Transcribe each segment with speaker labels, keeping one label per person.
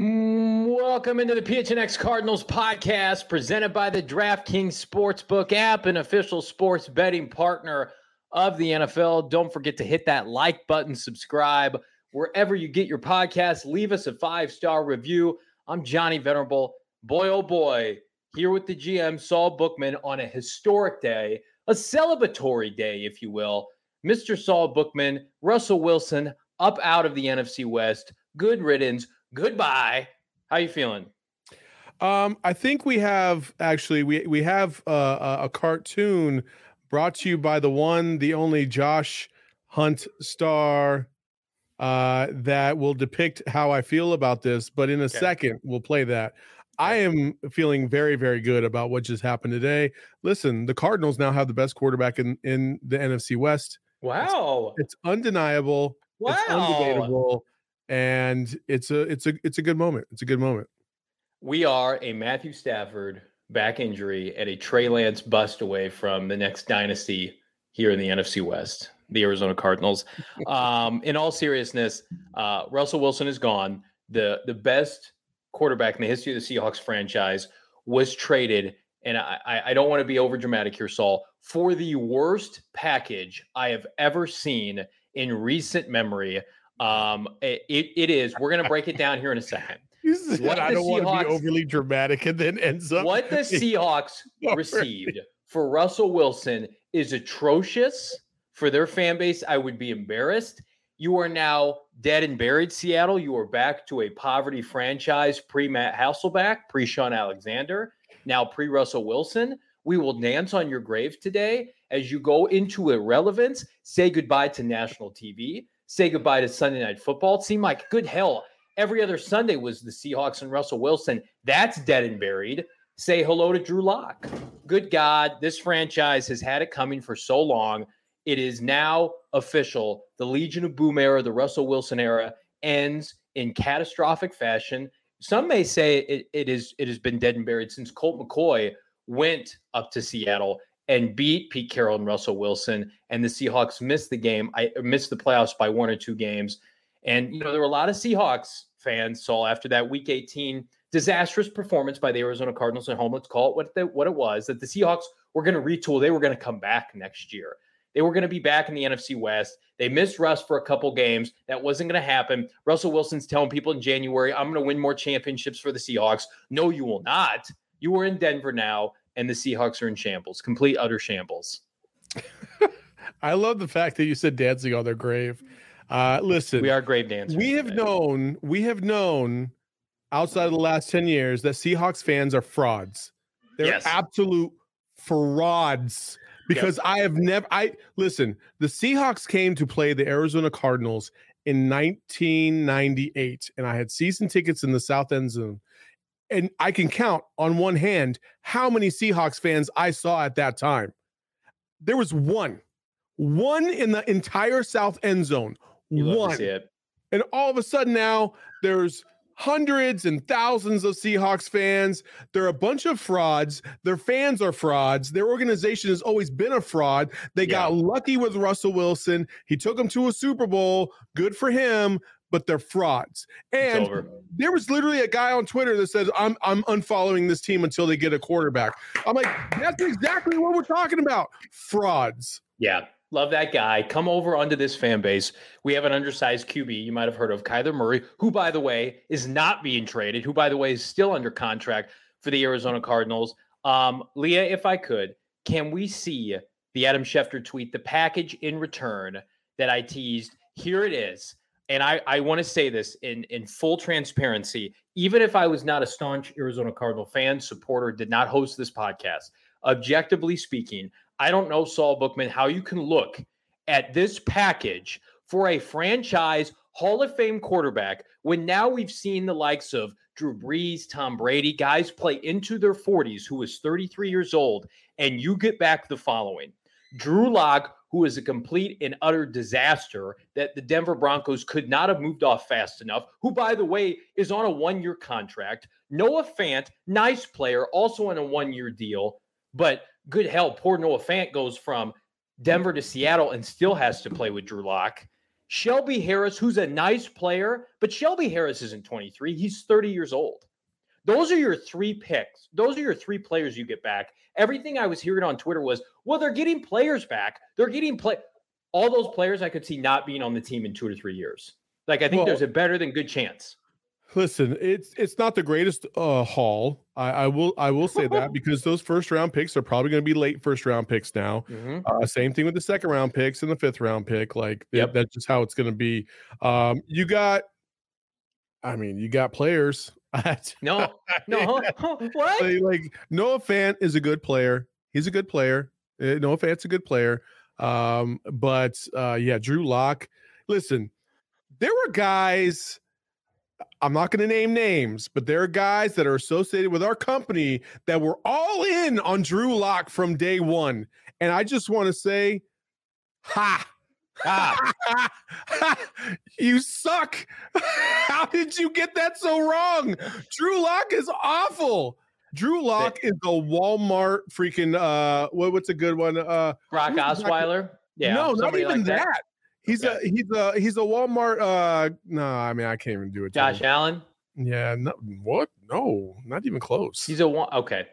Speaker 1: Mm, welcome into the PHNX Cardinals podcast presented by the DraftKings Sportsbook app, an official sports betting partner of the NFL. Don't forget to hit that like button, subscribe wherever you get your podcast. Leave us a five star review. I'm Johnny Venerable. Boy, oh boy, here with the GM, Saul Bookman, on a historic day, a celebratory day, if you will. Mr. Saul Bookman, Russell Wilson, up out of the NFC West. Good riddance. Goodbye. How are you feeling?
Speaker 2: Um, I think we have actually we we have uh, a cartoon brought to you by the one, the only Josh Hunt star uh, that will depict how I feel about this. But in a okay. second, we'll play that. I am feeling very, very good about what just happened today. Listen, the Cardinals now have the best quarterback in in the NFC West.
Speaker 1: Wow,
Speaker 2: it's, it's undeniable.
Speaker 1: Wow,
Speaker 2: it's undebatable and it's a it's a it's a good moment. It's a good moment.
Speaker 1: We are a Matthew Stafford back injury and a Trey Lance bust away from the next dynasty here in the NFC West, the Arizona Cardinals. um, in all seriousness, uh, Russell Wilson is gone. The the best quarterback in the history of the Seahawks franchise was traded, and I, I don't want to be over dramatic here, Saul, for the worst package I have ever seen in recent memory. Um, it, it is. We're gonna break it down here in a second.
Speaker 2: what I don't want to be overly dramatic and then ends up.
Speaker 1: What the Seahawks received for Russell Wilson is atrocious for their fan base. I would be embarrassed. You are now dead and buried, Seattle. You are back to a poverty franchise pre Matt Hasselbeck, pre Shaun Alexander, now pre Russell Wilson. We will dance on your grave today as you go into irrelevance. Say goodbye to national TV say goodbye to Sunday night football. It seemed like good hell. Every other Sunday was the Seahawks and Russell Wilson. That's dead and buried. Say hello to Drew Lock. Good God, this franchise has had it coming for so long. It is now official. The Legion of Boom era, the Russell Wilson era, ends in catastrophic fashion. Some may say it, it is it has been dead and buried since Colt McCoy went up to Seattle and beat Pete Carroll and Russell Wilson, and the Seahawks missed the game. I missed the playoffs by one or two games. And you know, there were a lot of Seahawks fans saw after that Week 18 disastrous performance by the Arizona Cardinals at home. Let's call it what the, what it was. That the Seahawks were going to retool. They were going to come back next year. They were going to be back in the NFC West. They missed Russ for a couple games. That wasn't going to happen. Russell Wilson's telling people in January, "I'm going to win more championships for the Seahawks." No, you will not. You are in Denver now and the Seahawks are in shambles, complete utter shambles.
Speaker 2: I love the fact that you said dancing on their grave. Uh, listen,
Speaker 1: we are grave dancers.
Speaker 2: We have today. known, we have known outside of the last 10 years that Seahawks fans are frauds. They're yes. absolute frauds because yep. I have never I listen, the Seahawks came to play the Arizona Cardinals in 1998 and I had season tickets in the South End Zone and I can count on one hand how many Seahawks fans I saw at that time. There was one, one in the entire South end zone. One. And all of a sudden now there's hundreds and thousands of Seahawks fans. They're a bunch of frauds. Their fans are frauds. Their organization has always been a fraud. They yeah. got lucky with Russell Wilson. He took them to a Super Bowl. Good for him but they're frauds. And there was literally a guy on Twitter that says, I'm I'm unfollowing this team until they get a quarterback. I'm like, that's exactly what we're talking about. Frauds.
Speaker 1: Yeah. Love that guy. Come over onto this fan base. We have an undersized QB you might have heard of, Kyler Murray, who, by the way, is not being traded, who, by the way, is still under contract for the Arizona Cardinals. Um, Leah, if I could, can we see the Adam Schefter tweet, the package in return that I teased? Here it is. And I, I want to say this in, in full transparency. Even if I was not a staunch Arizona Cardinal fan, supporter, did not host this podcast, objectively speaking, I don't know, Saul Bookman, how you can look at this package for a franchise Hall of Fame quarterback when now we've seen the likes of Drew Brees, Tom Brady, guys play into their 40s who is 33 years old, and you get back the following Drew Lock, who is a complete and utter disaster that the Denver Broncos could not have moved off fast enough, who, by the way, is on a one year contract. Noah Fant, nice player, also on a one year deal, but good hell, poor Noah Fant goes from Denver to Seattle and still has to play with Drew Lock. Shelby Harris, who's a nice player, but Shelby Harris isn't 23. He's 30 years old. Those are your three picks. Those are your three players you get back. Everything I was hearing on Twitter was, well, they're getting players back. They're getting play. All those players I could see not being on the team in two to three years. Like I think well, there's a better than good chance.
Speaker 2: Listen, it's it's not the greatest uh, haul. I, I will I will say that because those first round picks are probably going to be late first round picks now. Mm-hmm. Uh, same thing with the second round picks and the fifth round pick. Like yep. that's just how it's going to be. Um, you got, I mean, you got players.
Speaker 1: no, no, what?
Speaker 2: Like Noah Fant is a good player. He's a good player. Uh, Noah Fant's a good player. Um, but uh, yeah, Drew Lock. Listen, there were guys I'm not going to name names, but there are guys that are associated with our company that were all in on Drew Lock from day one. And I just want to say, ha. Ah. you suck. How did you get that so wrong? Drew Lock is awful. Drew Lock is a Walmart freaking uh what, what's a good one? Uh
Speaker 1: Brock Osweiler.
Speaker 2: Yeah. No, not even like that. that. He's okay. a he's a he's a Walmart. Uh, no, I mean I can't even do it.
Speaker 1: Josh Allen.
Speaker 2: Yeah. No. What? No. Not even close.
Speaker 1: He's a one. Okay.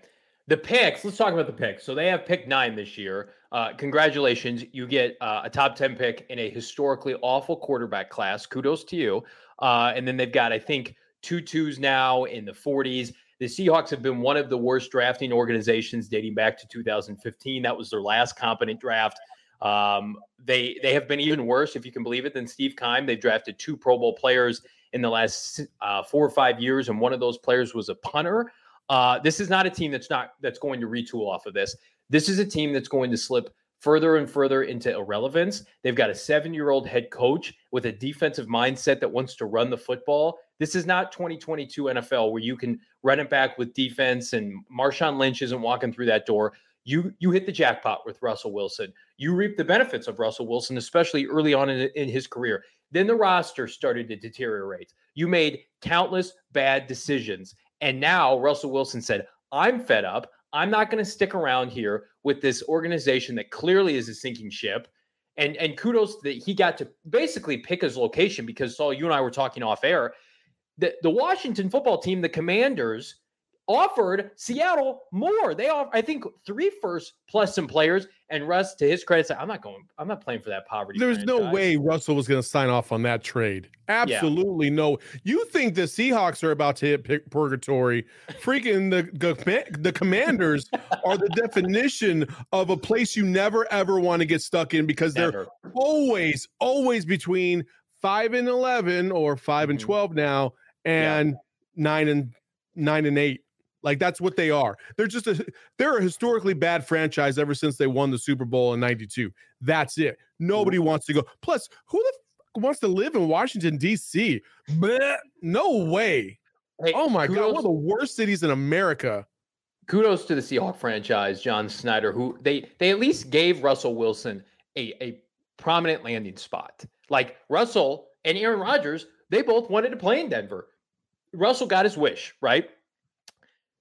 Speaker 1: The picks. Let's talk about the picks. So they have pick nine this year. Uh, congratulations, you get uh, a top ten pick in a historically awful quarterback class. Kudos to you. Uh, and then they've got I think two twos now in the 40s. The Seahawks have been one of the worst drafting organizations dating back to 2015. That was their last competent draft. Um, they they have been even worse, if you can believe it, than Steve Keim. They've drafted two Pro Bowl players in the last uh, four or five years, and one of those players was a punter. Uh, this is not a team that's not that's going to retool off of this. This is a team that's going to slip further and further into irrelevance. They've got a seven-year-old head coach with a defensive mindset that wants to run the football. This is not 2022 NFL where you can run it back with defense and Marshawn Lynch isn't walking through that door. You you hit the jackpot with Russell Wilson. You reap the benefits of Russell Wilson, especially early on in, in his career. Then the roster started to deteriorate. You made countless bad decisions. And now Russell Wilson said, I'm fed up. I'm not going to stick around here with this organization that clearly is a sinking ship. And and kudos that he got to basically pick his location because Saul, you and I were talking off air. The, the Washington football team, the Commanders, offered Seattle more. They offer, I think, three first plus some players. And Russ, to his credit, said, "I'm not going. I'm not playing for that poverty."
Speaker 2: There's
Speaker 1: franchise.
Speaker 2: no way Russell was going to sign off on that trade. Absolutely yeah. no. You think the Seahawks are about to hit purgatory? Freaking the the, the Commanders are the definition of a place you never ever want to get stuck in because never. they're always always between five and eleven or 5 mm-hmm. and twelve now, and yeah. nine and nine and eight like that's what they are. They're just a they're a historically bad franchise ever since they won the Super Bowl in 92. That's it. Nobody wants to go. Plus, who the f- wants to live in Washington D.C.? no way. Hey, oh my kudos, god, one of the worst cities in America.
Speaker 1: Kudos to the Seahawk franchise, John Schneider, who they they at least gave Russell Wilson a a prominent landing spot. Like Russell and Aaron Rodgers, they both wanted to play in Denver. Russell got his wish, right?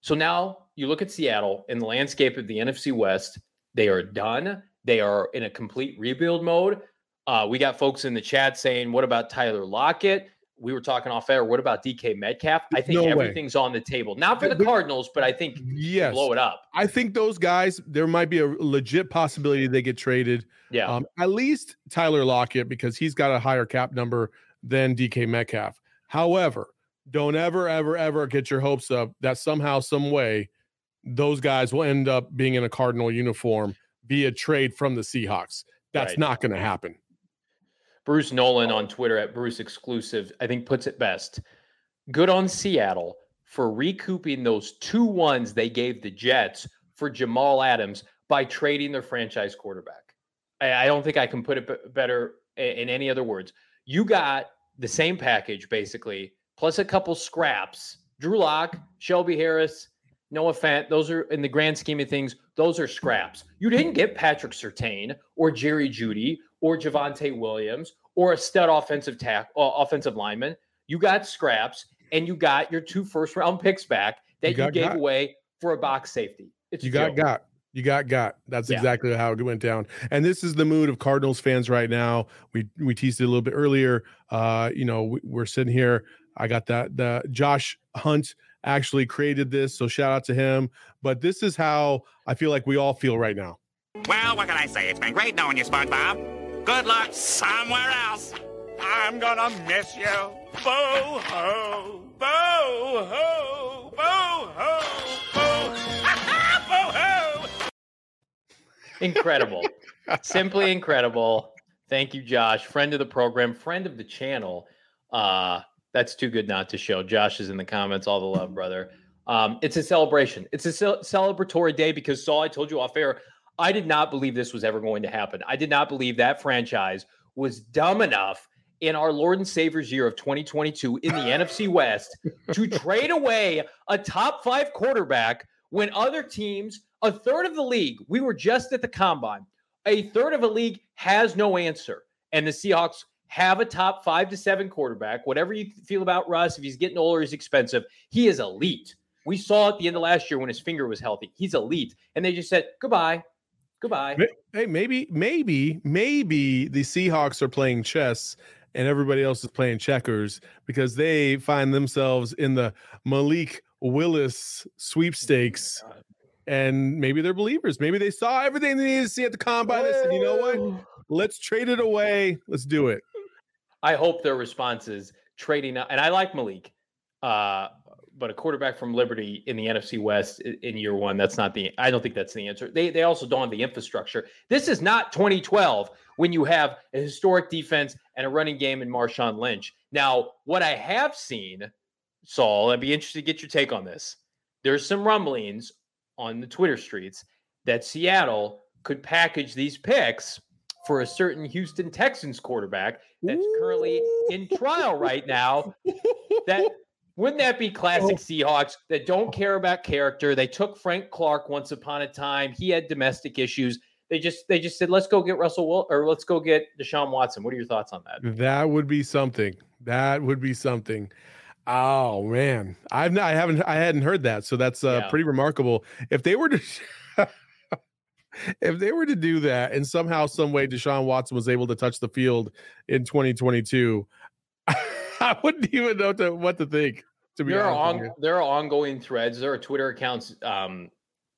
Speaker 1: So now you look at Seattle in the landscape of the NFC West, they are done. They are in a complete rebuild mode. Uh, we got folks in the chat saying, what about Tyler Lockett? we were talking off air. What about DK Metcalf? I think no everything's way. on the table. Not for the Cardinals, but I think yes. blow it up.
Speaker 2: I think those guys, there might be a legit possibility they get traded.
Speaker 1: Yeah. Um,
Speaker 2: at least Tyler Lockett, because he's got a higher cap number than DK Metcalf. However, don't ever, ever, ever get your hopes up that somehow, some way, those guys will end up being in a Cardinal uniform via trade from the Seahawks. That's right. not going to happen.
Speaker 1: Bruce Nolan on Twitter at Bruce Exclusive, I think puts it best. Good on Seattle for recouping those two ones they gave the Jets for Jamal Adams by trading their franchise quarterback. I, I don't think I can put it b- better in any other words. You got the same package basically, plus a couple scraps. Drew Lock, Shelby Harris, Noah Fant, those are in the grand scheme of things, those are scraps. You didn't get Patrick Surtain or Jerry Jeudy or Javonte Williams or a stud offensive tack uh, offensive lineman. You got scraps and you got your two first round picks back that you, you gave got. away for a box safety.
Speaker 2: It's you got got. You got got. That's yeah. exactly how it went down. And this is the mood of Cardinals fans right now. We we teased it a little bit earlier. Uh, you know, we, are sitting here. I got that the Josh Hunt actually created this, so shout out to him. But this is how I feel like we all feel right now.
Speaker 3: Well, what can I say? It's been great knowing you, SpongeBob. Good luck somewhere else. I'm gonna miss you. Boo hoo, boo hoo, boo hoo, boo, boo hoo.
Speaker 1: Incredible. Simply incredible. Thank you, Josh. Friend of the program, friend of the channel. Uh, that's too good not to show. Josh is in the comments. All the love, brother. Um, it's a celebration. It's a ce- celebratory day because Saul, I told you off air, I did not believe this was ever going to happen. I did not believe that franchise was dumb enough in our Lord and Savior's year of 2022 in the NFC West to trade away a top five quarterback when other teams, a third of the league, we were just at the combine, a third of a league has no answer. And the Seahawks have a top five to seven quarterback. Whatever you feel about Russ, if he's getting older, he's expensive. He is elite. We saw at the end of last year when his finger was healthy. He's elite. And they just said, goodbye. Goodbye.
Speaker 2: Hey, maybe, maybe, maybe the Seahawks are playing chess and everybody else is playing checkers because they find themselves in the Malik Willis sweepstakes. Oh and maybe they're believers. Maybe they saw everything they needed to see at the combine and said, you know what? Let's trade it away. Let's do it.
Speaker 1: I hope their response is trading. up. And I like Malik. Uh, but a quarterback from Liberty in the NFC West in year one, that's not the. I don't think that's the answer. They they also don't have the infrastructure. This is not 2012 when you have a historic defense and a running game in Marshawn Lynch. Now, what I have seen, Saul, I'd be interested to get your take on this. There's some rumblings on the Twitter streets that Seattle could package these picks for a certain Houston Texans quarterback that's currently in trial right now that wouldn't that be classic oh. Seahawks that don't care about character? They took Frank Clark once upon a time. He had domestic issues. They just they just said, let's go get Russell Will or let's go get Deshaun Watson. What are your thoughts on that?
Speaker 2: That would be something. That would be something. Oh man, I've not, I haven't I hadn't heard that, so that's uh, yeah. pretty remarkable. If they were to if they were to do that and somehow some way Deshaun Watson was able to touch the field in 2022, I wouldn't even know to, what to think. To be
Speaker 1: there are on, there are ongoing threads. There are Twitter accounts um,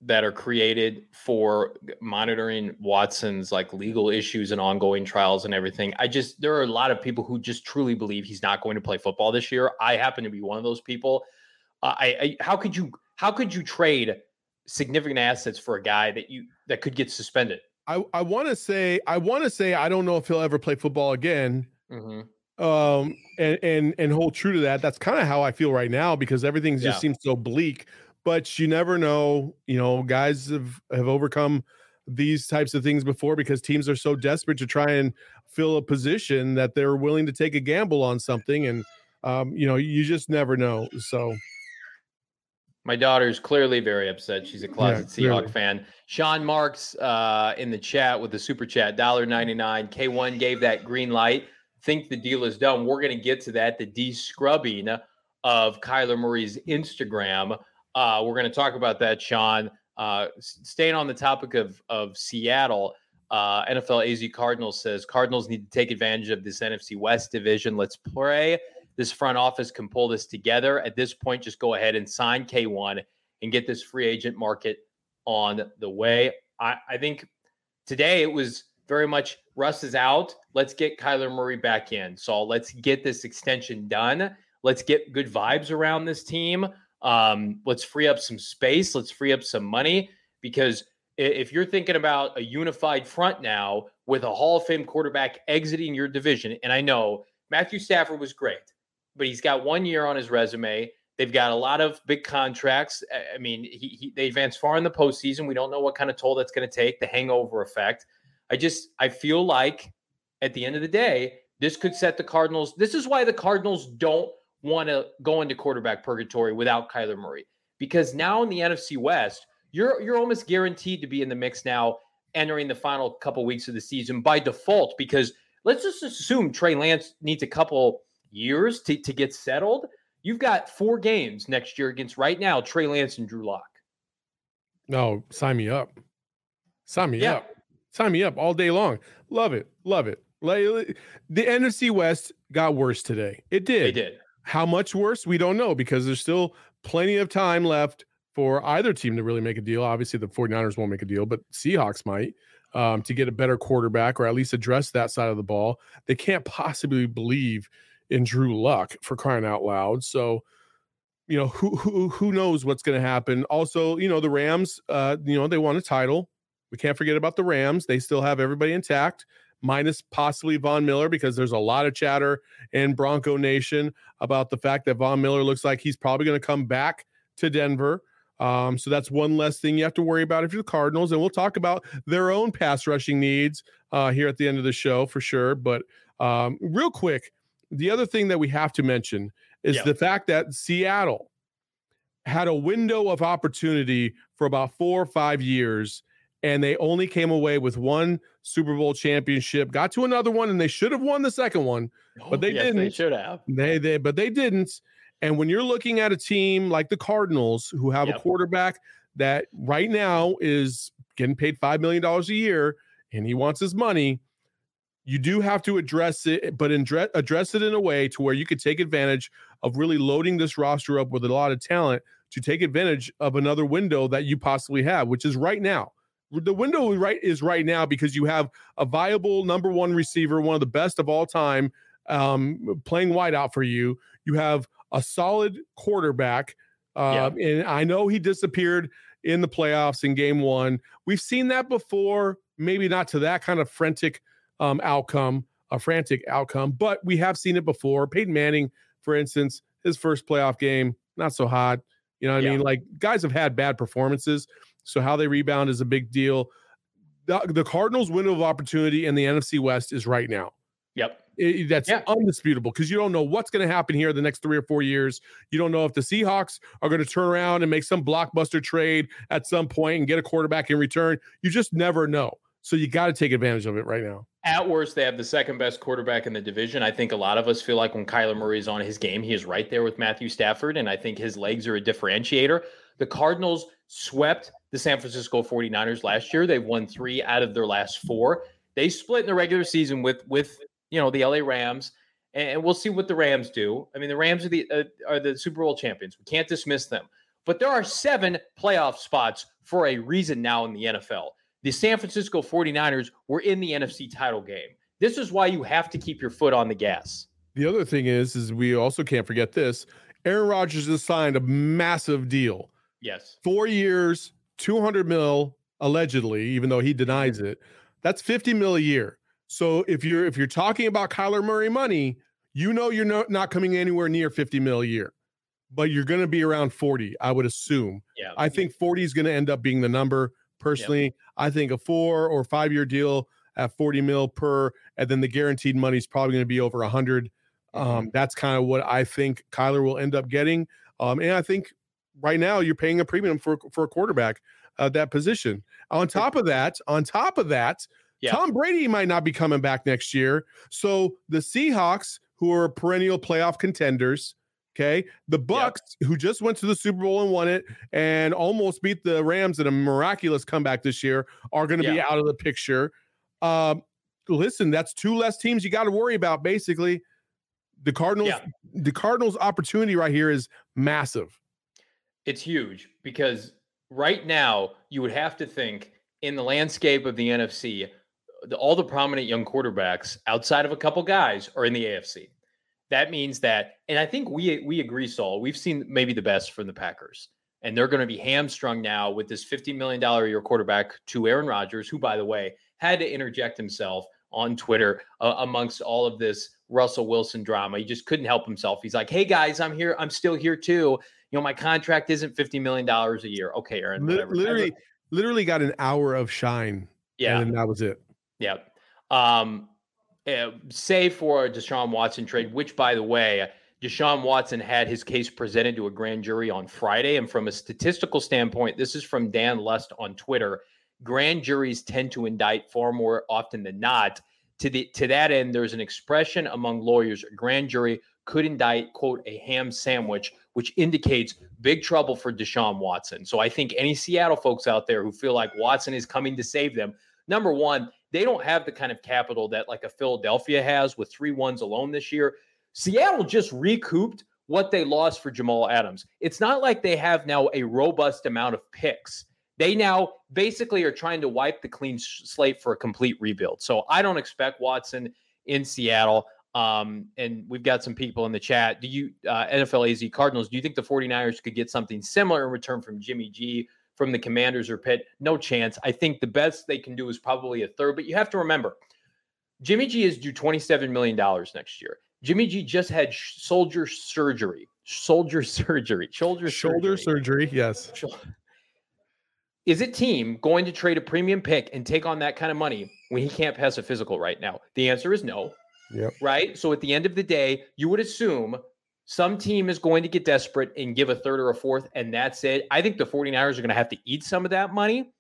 Speaker 1: that are created for monitoring Watson's like legal issues and ongoing trials and everything. I just there are a lot of people who just truly believe he's not going to play football this year. I happen to be one of those people. Uh, I, I how could you how could you trade significant assets for a guy that you that could get suspended?
Speaker 2: I I want to say I want to say I don't know if he'll ever play football again. Mm-hmm um and and and hold true to that that's kind of how i feel right now because everything just yeah. seems so bleak but you never know you know guys have have overcome these types of things before because teams are so desperate to try and fill a position that they're willing to take a gamble on something and um you know you just never know so
Speaker 1: my daughter's clearly very upset. She's a closet yeah, Seahawk fan. Sean Marks uh, in the chat with the super chat, $1.99. K1 gave that green light think the deal is done. We're going to get to that, the de-scrubbing of Kyler Murray's Instagram. Uh, we're going to talk about that, Sean. Uh, staying on the topic of of Seattle, uh, NFL AZ Cardinals says Cardinals need to take advantage of this NFC West division. Let's pray this front office can pull this together. At this point, just go ahead and sign K1 and get this free agent market on the way. I, I think today it was very much Russ is out. Let's get Kyler Murray back in. So let's get this extension done. Let's get good vibes around this team. Um, let's free up some space. Let's free up some money because if you're thinking about a unified front now with a Hall of Fame quarterback exiting your division, and I know Matthew Stafford was great, but he's got one year on his resume. They've got a lot of big contracts. I mean, he, he, they advanced far in the postseason. We don't know what kind of toll that's going to take, the hangover effect. I just I feel like at the end of the day, this could set the Cardinals. This is why the Cardinals don't want to go into quarterback purgatory without Kyler Murray because now in the NFC West, you're you're almost guaranteed to be in the mix now entering the final couple weeks of the season by default because let's just assume Trey Lance needs a couple years to, to get settled. You've got four games next year against right now Trey Lance and Drew Lock.
Speaker 2: No, sign me up. Sign me yeah. up. Sign me up all day long. Love it. Love it. Like, the NFC West got worse today. It did.
Speaker 1: It did.
Speaker 2: How much worse? We don't know because there's still plenty of time left for either team to really make a deal. Obviously, the 49ers won't make a deal, but Seahawks might um, to get a better quarterback or at least address that side of the ball. They can't possibly believe in Drew Lock for crying out loud. So, you know, who who who knows what's going to happen? Also, you know, the Rams, uh, you know, they won a title. We can't forget about the Rams. They still have everybody intact, minus possibly Von Miller, because there's a lot of chatter in Bronco Nation about the fact that Von Miller looks like he's probably going to come back to Denver. Um, so that's one less thing you have to worry about if you're the Cardinals. And we'll talk about their own pass rushing needs uh, here at the end of the show for sure. But um, real quick, the other thing that we have to mention is yeah. the fact that Seattle had a window of opportunity for about four or five years and they only came away with one Super Bowl championship. Got to another one, and they should have won the second one, but oh, they
Speaker 1: yes,
Speaker 2: didn't.
Speaker 1: They should have.
Speaker 2: They they but they didn't. And when you're looking at a team like the Cardinals, who have yep. a quarterback that right now is getting paid $5 million a year and he wants his money, you do have to address it, but address it in a way to where you could take advantage of really loading this roster up with a lot of talent to take advantage of another window that you possibly have, which is right now. The window right is right now because you have a viable number one receiver, one of the best of all time, um, playing wide out for you. You have a solid quarterback. Uh, yeah. And I know he disappeared in the playoffs in game one. We've seen that before, maybe not to that kind of frantic um, outcome, a frantic outcome, but we have seen it before. Peyton Manning, for instance, his first playoff game, not so hot. You know what yeah. I mean? Like guys have had bad performances. So how they rebound is a big deal. The, the Cardinals' window of opportunity in the NFC West is right now.
Speaker 1: Yep.
Speaker 2: It, that's yeah. undisputable because you don't know what's going to happen here the next three or four years. You don't know if the Seahawks are going to turn around and make some blockbuster trade at some point and get a quarterback in return. You just never know. So you got to take advantage of it right now.
Speaker 1: At worst, they have the second best quarterback in the division. I think a lot of us feel like when Kyler Murray is on his game, he is right there with Matthew Stafford. And I think his legs are a differentiator. The Cardinals swept the San Francisco 49ers last year. They've won three out of their last four. They split in the regular season with with you know the LA Rams, and we'll see what the Rams do. I mean, the Rams are the uh, are the Super Bowl champions. We can't dismiss them. But there are seven playoff spots for a reason now in the NFL. The San Francisco 49ers were in the NFC title game. This is why you have to keep your foot on the gas.
Speaker 2: The other thing is, is we also can't forget this. Aaron Rodgers has signed a massive deal.
Speaker 1: Yes.
Speaker 2: Four years, 200 mil, allegedly, even though he denies it. That's 50 mil a year. So if you're if you're talking about Kyler Murray money, you know you're not, not coming anywhere near 50 mil a year, but you're going to be around 40, I would assume.
Speaker 1: Yeah.
Speaker 2: I think 40 is going to end up being the number. Personally, yep. I think a four or five year deal at 40 mil per, and then the guaranteed money is probably going to be over 100. Um, mm-hmm. that's kind of what I think Kyler will end up getting. Um, and I think right now you're paying a premium for for a quarterback uh, that position. On top of that, on top of that, yeah. Tom Brady might not be coming back next year. So the Seahawks, who are perennial playoff contenders, okay, the Bucs, yep. who just went to the Super Bowl and won it and almost beat the Rams in a miraculous comeback this year, are going to yeah. be out of the picture. Um, listen, that's two less teams you got to worry about. Basically, The Cardinals, yeah. the Cardinals' opportunity right here is massive.
Speaker 1: It's huge because right now you would have to think in the landscape of the NFC, the, all the prominent young quarterbacks outside of a couple guys are in the AFC. That means that, and I think we we agree, Saul. We've seen maybe the best from the Packers, and they're going to be hamstrung now with this fifty million dollar a year quarterback to Aaron Rodgers, who, by the way, had to interject himself on Twitter uh, amongst all of this Russell Wilson drama. He just couldn't help himself. He's like, "Hey guys, I'm here. I'm still here too. You know, my contract isn't fifty million dollars a year. Okay, Aaron.
Speaker 2: Whatever. Literally, literally got an hour of shine. Yeah, and that was it.
Speaker 1: Yeah. Um, uh, save for a Deshaun Watson trade, which, by the way, Deshaun Watson had his case presented to a grand jury on Friday. And from a statistical standpoint, this is from Dan Lust on Twitter. Grand juries tend to indict far more often than not. To the to that end, there's an expression among lawyers: a grand jury could indict quote a ham sandwich, which indicates big trouble for Deshaun Watson. So I think any Seattle folks out there who feel like Watson is coming to save them, number one, they don't have the kind of capital that like a Philadelphia has with three ones alone this year. Seattle just recouped what they lost for Jamal Adams. It's not like they have now a robust amount of picks. They now basically are trying to wipe the clean slate for a complete rebuild. So I don't expect Watson in Seattle. Um, and we've got some people in the chat. Do you, uh, NFL AZ Cardinals, do you think the 49ers could get something similar in return from Jimmy G? From the Commanders or Pitt. No chance. I think the best they can do is probably a third, but you have to remember Jimmy G is due $27 million next year. Jimmy G just had soldier surgery. Soldier surgery. Shoulder
Speaker 2: shoulder surgery. surgery yes.
Speaker 1: Is a team going to trade a premium pick and take on that kind of money when he can't pass a physical right now? The answer is no.
Speaker 2: Yep.
Speaker 1: Right. So at the end of the day, you would assume some team is going to get desperate and give a third or a fourth, and that's it. I think the 49ers are going to have to eat some of that money.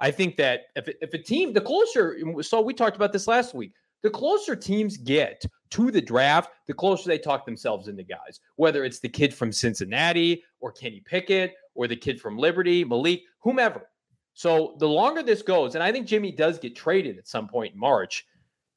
Speaker 1: I think that if, if a team, the closer, so we talked about this last week, the closer teams get to the draft, the closer they talk themselves into guys, whether it's the kid from Cincinnati or Kenny Pickett or the kid from Liberty, Malik, whomever. So the longer this goes, and I think Jimmy does get traded at some point in March,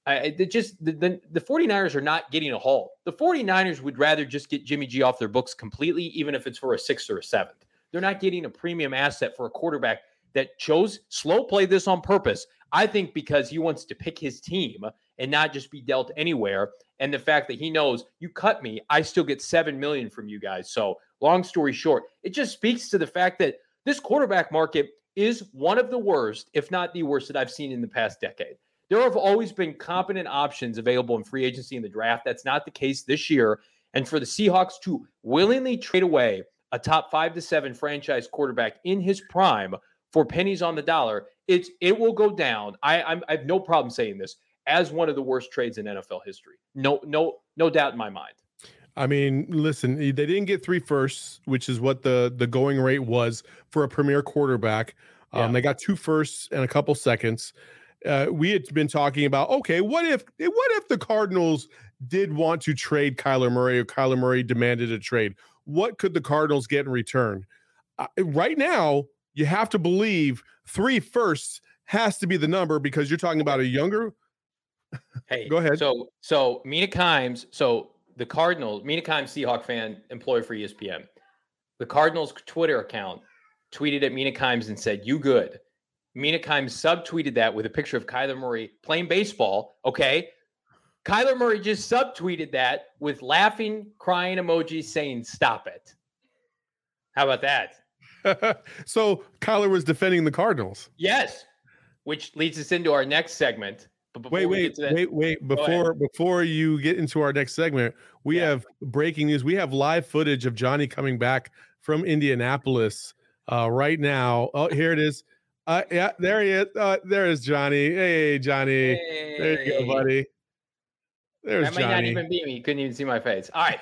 Speaker 1: I, just the, the, the 49ers are not getting a haul. The 49ers would rather just get Jimmy G off their books completely, even if it's for a sixth or a seventh. They're not getting a premium asset for a quarterback that chose slow play this on purpose. I think because he wants to pick his team and not just be dealt anywhere. And the fact that he knows you cut me, I still get seven million from you guys. So long story short, it just speaks to the fact that this quarterback market is one of the worst, if not the worst, that I've seen in the past decade. There have always been competent options available in free agency in the draft. That's not the case this year. And for the Seahawks to willingly trade away a top five to seven franchise quarterback in his prime for pennies on the dollar, it's it will go down. I I'm, I have no problem saying this as one of the worst trades in NFL history. No no no doubt in my mind.
Speaker 2: I mean, listen, they didn't get three firsts, which is what the the going rate was for a premier quarterback. Um, yeah. They got two firsts and a couple seconds uh, we had been talking about okay, what if what if the Cardinals did want to trade Kyler Murray or Kyler Murray demanded a trade? What could the Cardinals get in return? Uh, right now, you have to believe three firsts has to be the number because you're talking about a younger.
Speaker 1: Hey,
Speaker 2: go ahead.
Speaker 1: So, so Mina Kimes, so the Cardinals, Mina Kimes, Seahawk fan, employee for ESPN. The Cardinals Twitter account tweeted at Mina Kimes and said, "You good." Mina Kimes subtweeted that with a picture of Kyler Murray playing baseball. Okay. Kyler Murray just subtweeted that with laughing, crying emojis saying, stop it. How about that?
Speaker 2: so Kyler was defending the Cardinals.
Speaker 1: Yes. Which leads us into our next segment.
Speaker 2: But wait, wait, that, wait, wait. Before before you get into our next segment, we yeah. have breaking news. We have live footage of Johnny coming back from Indianapolis uh, right now. Oh, here it is. Uh, yeah, there he is. Uh, there is Johnny. Hey, Johnny. Hey. There you go, buddy. There's
Speaker 1: that might Johnny. not even be me. You couldn't even see my face. All right.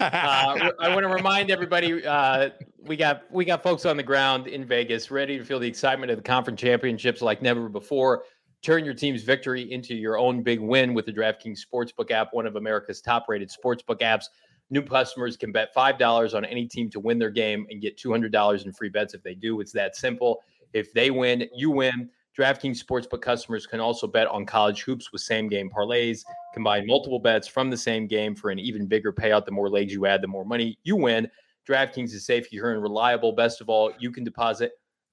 Speaker 1: Uh, I want to remind everybody uh, we got we got folks on the ground in Vegas ready to feel the excitement of the conference championships like never before. Turn your team's victory into your own big win with the DraftKings Sportsbook app, one of America's top-rated sportsbook apps. New customers can bet five dollars on any team to win their game and get two hundred dollars in free bets if they do. It's that simple. If they win, you win. DraftKings Sportsbook customers can also bet on college hoops with same game parlays. Combine multiple bets from the same game for an even bigger payout. The more legs you add, the more money you win. DraftKings is safe, secure, and reliable. Best of all, you can deposit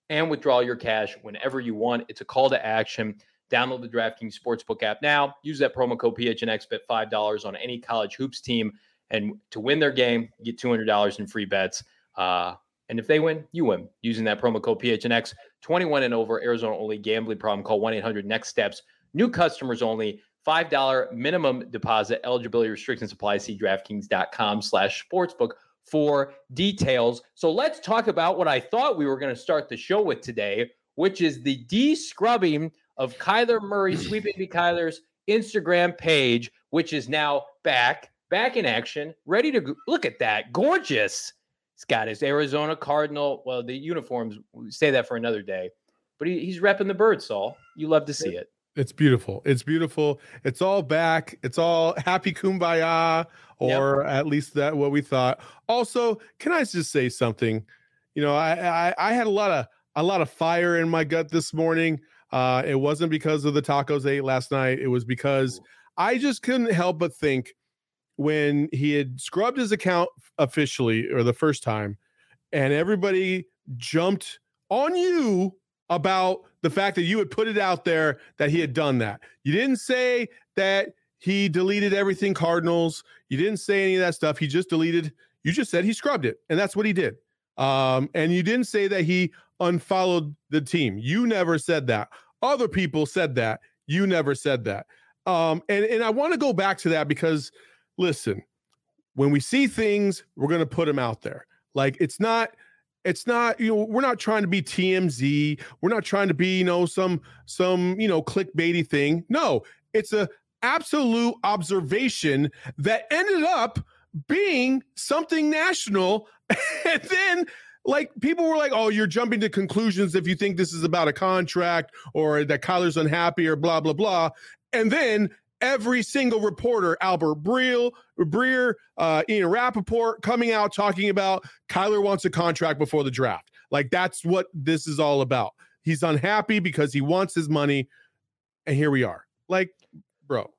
Speaker 1: and withdraw your cash whenever you want. It's a call to action. Download the DraftKings Sportsbook app now. Use that promo code PHNX, bet $5 on any college hoops team. And to win their game, get $200 in free bets. Uh, and if they win, you win using that promo code PHNX. 21 and over, Arizona only gambling problem. Call 1 800 Next Steps. New customers only. $5 minimum deposit. Eligibility restrictions apply. See DraftKings.com slash sportsbook for details. So let's talk about what I thought we were going to start the show with today, which is the de-scrubbing of Kyler Murray, Sweet Baby Kyler's Instagram page, which is now back, back in action, ready to go. look at that. Gorgeous. He's got his Arizona Cardinal. Well, the uniforms, say that for another day, but he, he's repping the bird, Saul. You love to see it.
Speaker 2: It's beautiful. It's beautiful. It's all back. It's all happy kumbaya, or yep. at least that what we thought. Also, can I just say something? You know, I, I I had a lot of a lot of fire in my gut this morning. Uh, it wasn't because of the tacos I ate last night. It was because I just couldn't help but think when he had scrubbed his account officially or the first time, and everybody jumped on you about the fact that you had put it out there that he had done that. You didn't say that he deleted everything Cardinals. You didn't say any of that stuff. He just deleted. You just said he scrubbed it, and that's what he did. Um, and you didn't say that he unfollowed the team. You never said that. Other people said that. You never said that. Um, and and I want to go back to that because listen, when we see things, we're going to put them out there. Like it's not it's not you know we're not trying to be TMZ. We're not trying to be you know some some you know clickbaity thing. No, it's a absolute observation that ended up being something national and then like people were like, "Oh, you're jumping to conclusions if you think this is about a contract or that Kyler's unhappy or blah blah blah." And then every single reporter, Albert Breer, Breer, uh, Ian Rapoport, coming out talking about Kyler wants a contract before the draft. Like that's what this is all about. He's unhappy because he wants his money, and here we are. Like, bro.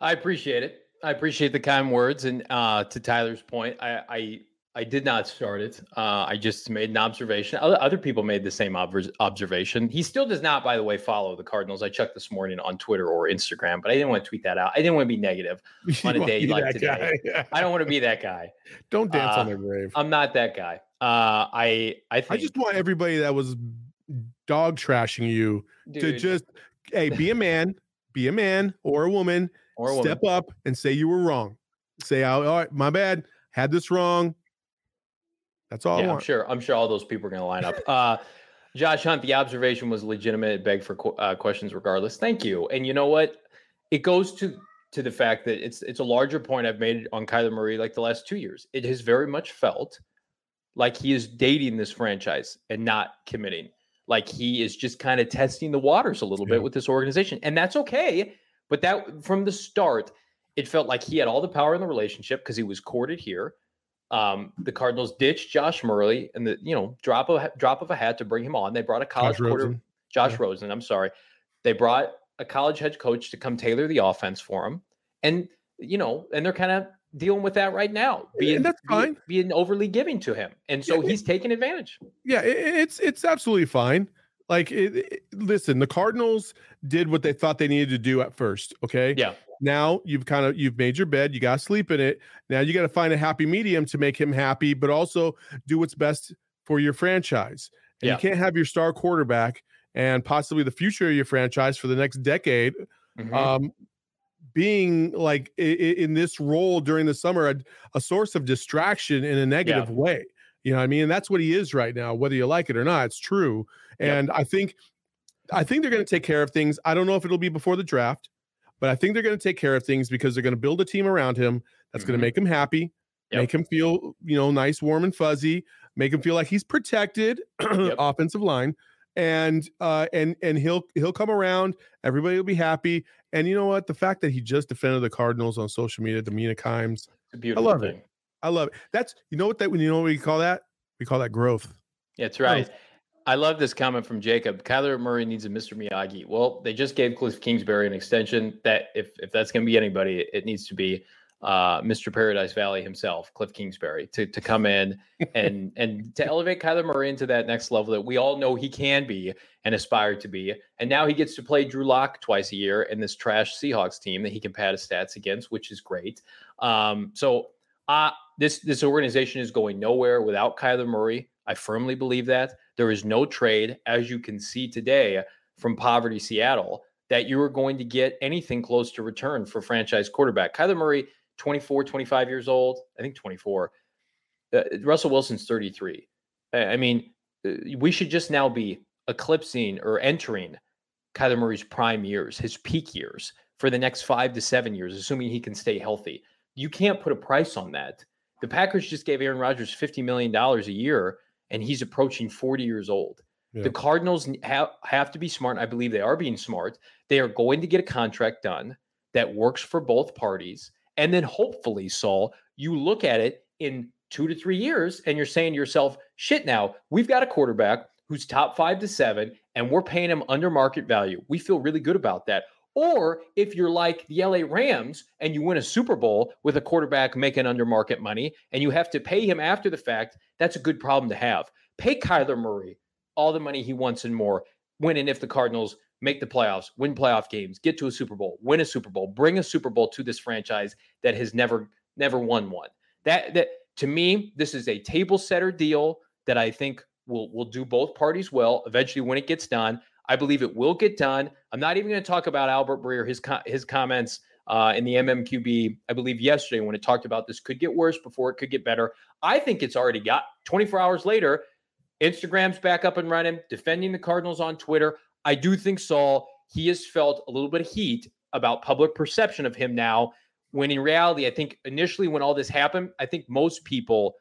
Speaker 1: I appreciate it. I appreciate the kind words, and uh, to Tyler's point, I, I I did not start it. Uh, I just made an observation. Other people made the same ob- observation. He still does not, by the way, follow the Cardinals. I checked this morning on Twitter or Instagram, but I didn't want to tweet that out. I didn't want to be negative on a day like today. I don't want to be that guy.
Speaker 2: Don't dance uh, on their grave.
Speaker 1: I'm not that guy. Uh, I I think
Speaker 2: I just want everybody that was dog trashing you Dude. to just hey be a man, be a man or a woman, or a step woman. up and say you were wrong. Say, all right, my bad, had this wrong that's all. Yeah,
Speaker 1: I'm sure. I'm sure all those people are going to line up. Uh, Josh Hunt, the observation was legitimate. It begged for uh, questions regardless. Thank you. And you know what? It goes to to the fact that it's it's a larger point I've made on Kyler Murray like the last two years. It has very much felt like he is dating this franchise and not committing. Like he is just kind of testing the waters a little yeah. bit with this organization, and that's okay. But that from the start, it felt like he had all the power in the relationship because he was courted here. Um, the Cardinals ditched Josh Murley and the you know drop of drop of a hat to bring him on. They brought a college Josh quarter, Rosen. Josh yeah. Rosen. I'm sorry, they brought a college head coach to come tailor the offense for him, and you know, and they're kind of dealing with that right now,
Speaker 2: being and that's fine,
Speaker 1: being, being overly giving to him, and so yeah, he's taking advantage.
Speaker 2: Yeah, it, it's it's absolutely fine. Like, it, listen, the Cardinals did what they thought they needed to do at first. Okay.
Speaker 1: Yeah.
Speaker 2: Now you've kind of you've made your bed, you got to sleep in it. Now you got to find a happy medium to make him happy, but also do what's best for your franchise. And yeah. you can't have your star quarterback and possibly the future of your franchise for the next decade mm-hmm. um, being like in, in, this role during the summer a, a, source of distraction in a negative yeah. way. You know what I mean? And that's what he is right now, whether you like it or not. It's true. And. I think I think they're going to take care of things. I don't know if it'll be before the draft. But I think they're going to take care of things because they're going to build a team around him that's mm-hmm. going to make him happy, yep. make him feel, you know, nice, warm, and fuzzy, make him feel like he's protected, yep. offensive line, and uh, and and he'll he'll come around. Everybody will be happy. And you know what? The fact that he just defended the Cardinals on social media, Demeena Kimes, I love thing. it. I love it. That's you know what that when you know what we call that? We call that growth.
Speaker 1: That's right. I love this comment from Jacob. Kyler Murray needs a Mr. Miyagi. Well, they just gave Cliff Kingsbury an extension. That if if that's going to be anybody, it needs to be uh, Mr. Paradise Valley himself, Cliff Kingsbury, to to come in and and to elevate Kyler Murray into that next level that we all know he can be and aspire to be. And now he gets to play Drew Lock twice a year in this trash Seahawks team that he can pad his stats against, which is great. Um, so uh, this this organization is going nowhere without Kyler Murray. I firmly believe that. There is no trade, as you can see today from Poverty Seattle, that you are going to get anything close to return for franchise quarterback. Kyler Murray, 24, 25 years old, I think 24. Uh, Russell Wilson's 33. I mean, uh, we should just now be eclipsing or entering Kyler Murray's prime years, his peak years for the next five to seven years, assuming he can stay healthy. You can't put a price on that. The Packers just gave Aaron Rodgers $50 million a year and he's approaching 40 years old. Yeah. The Cardinals have, have to be smart. I believe they are being smart. They are going to get a contract done that works for both parties. And then hopefully, Saul, you look at it in two to three years and you're saying to yourself, shit, now we've got a quarterback who's top five to seven and we're paying him under market value. We feel really good about that. Or if you're like the LA Rams and you win a Super Bowl with a quarterback making under market money and you have to pay him after the fact, that's a good problem to have. Pay Kyler Murray all the money he wants and more when and if the Cardinals make the playoffs, win playoff games, get to a Super Bowl, win a Super Bowl, bring a Super Bowl to this franchise that has never never won one. That that to me, this is a table setter deal that I think will will do both parties well eventually when it gets done. I believe it will get done. I'm not even going to talk about Albert Breer, his his comments uh, in the MMQB, I believe yesterday when it talked about this could get worse before it could get better. I think it's already got 24 hours later. Instagram's back up and running, defending the Cardinals on Twitter. I do think Saul he has felt a little bit of heat about public perception of him now. When in reality, I think initially when all this happened, I think most people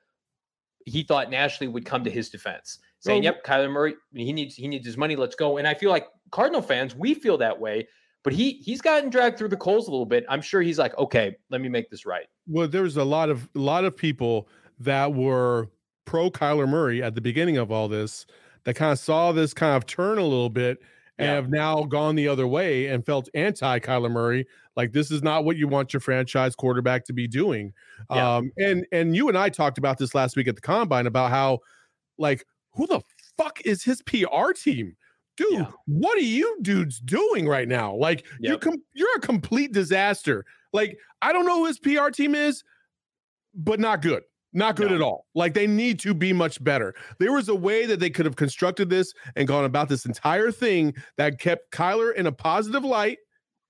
Speaker 1: he thought nationally would come to his defense saying, "Yep, Kyler Murray, he needs he needs his money. Let's go." And I feel like Cardinal fans, we feel that way. But he he's gotten dragged through the coals a little bit. I'm sure he's like, okay, let me make this right.
Speaker 2: Well, there's a lot of a lot of people that were pro Kyler Murray at the beginning of all this that kind of saw this kind of turn a little bit and yeah. have now gone the other way and felt anti Kyler Murray. Like this is not what you want your franchise quarterback to be doing. Yeah. Um, and and you and I talked about this last week at the combine about how like who the fuck is his PR team? Dude, yeah. what are you dudes doing right now? Like yep. you com- you're a complete disaster. Like I don't know who his PR team is, but not good. Not good no. at all. Like they need to be much better. There was a way that they could have constructed this and gone about this entire thing that kept Kyler in a positive light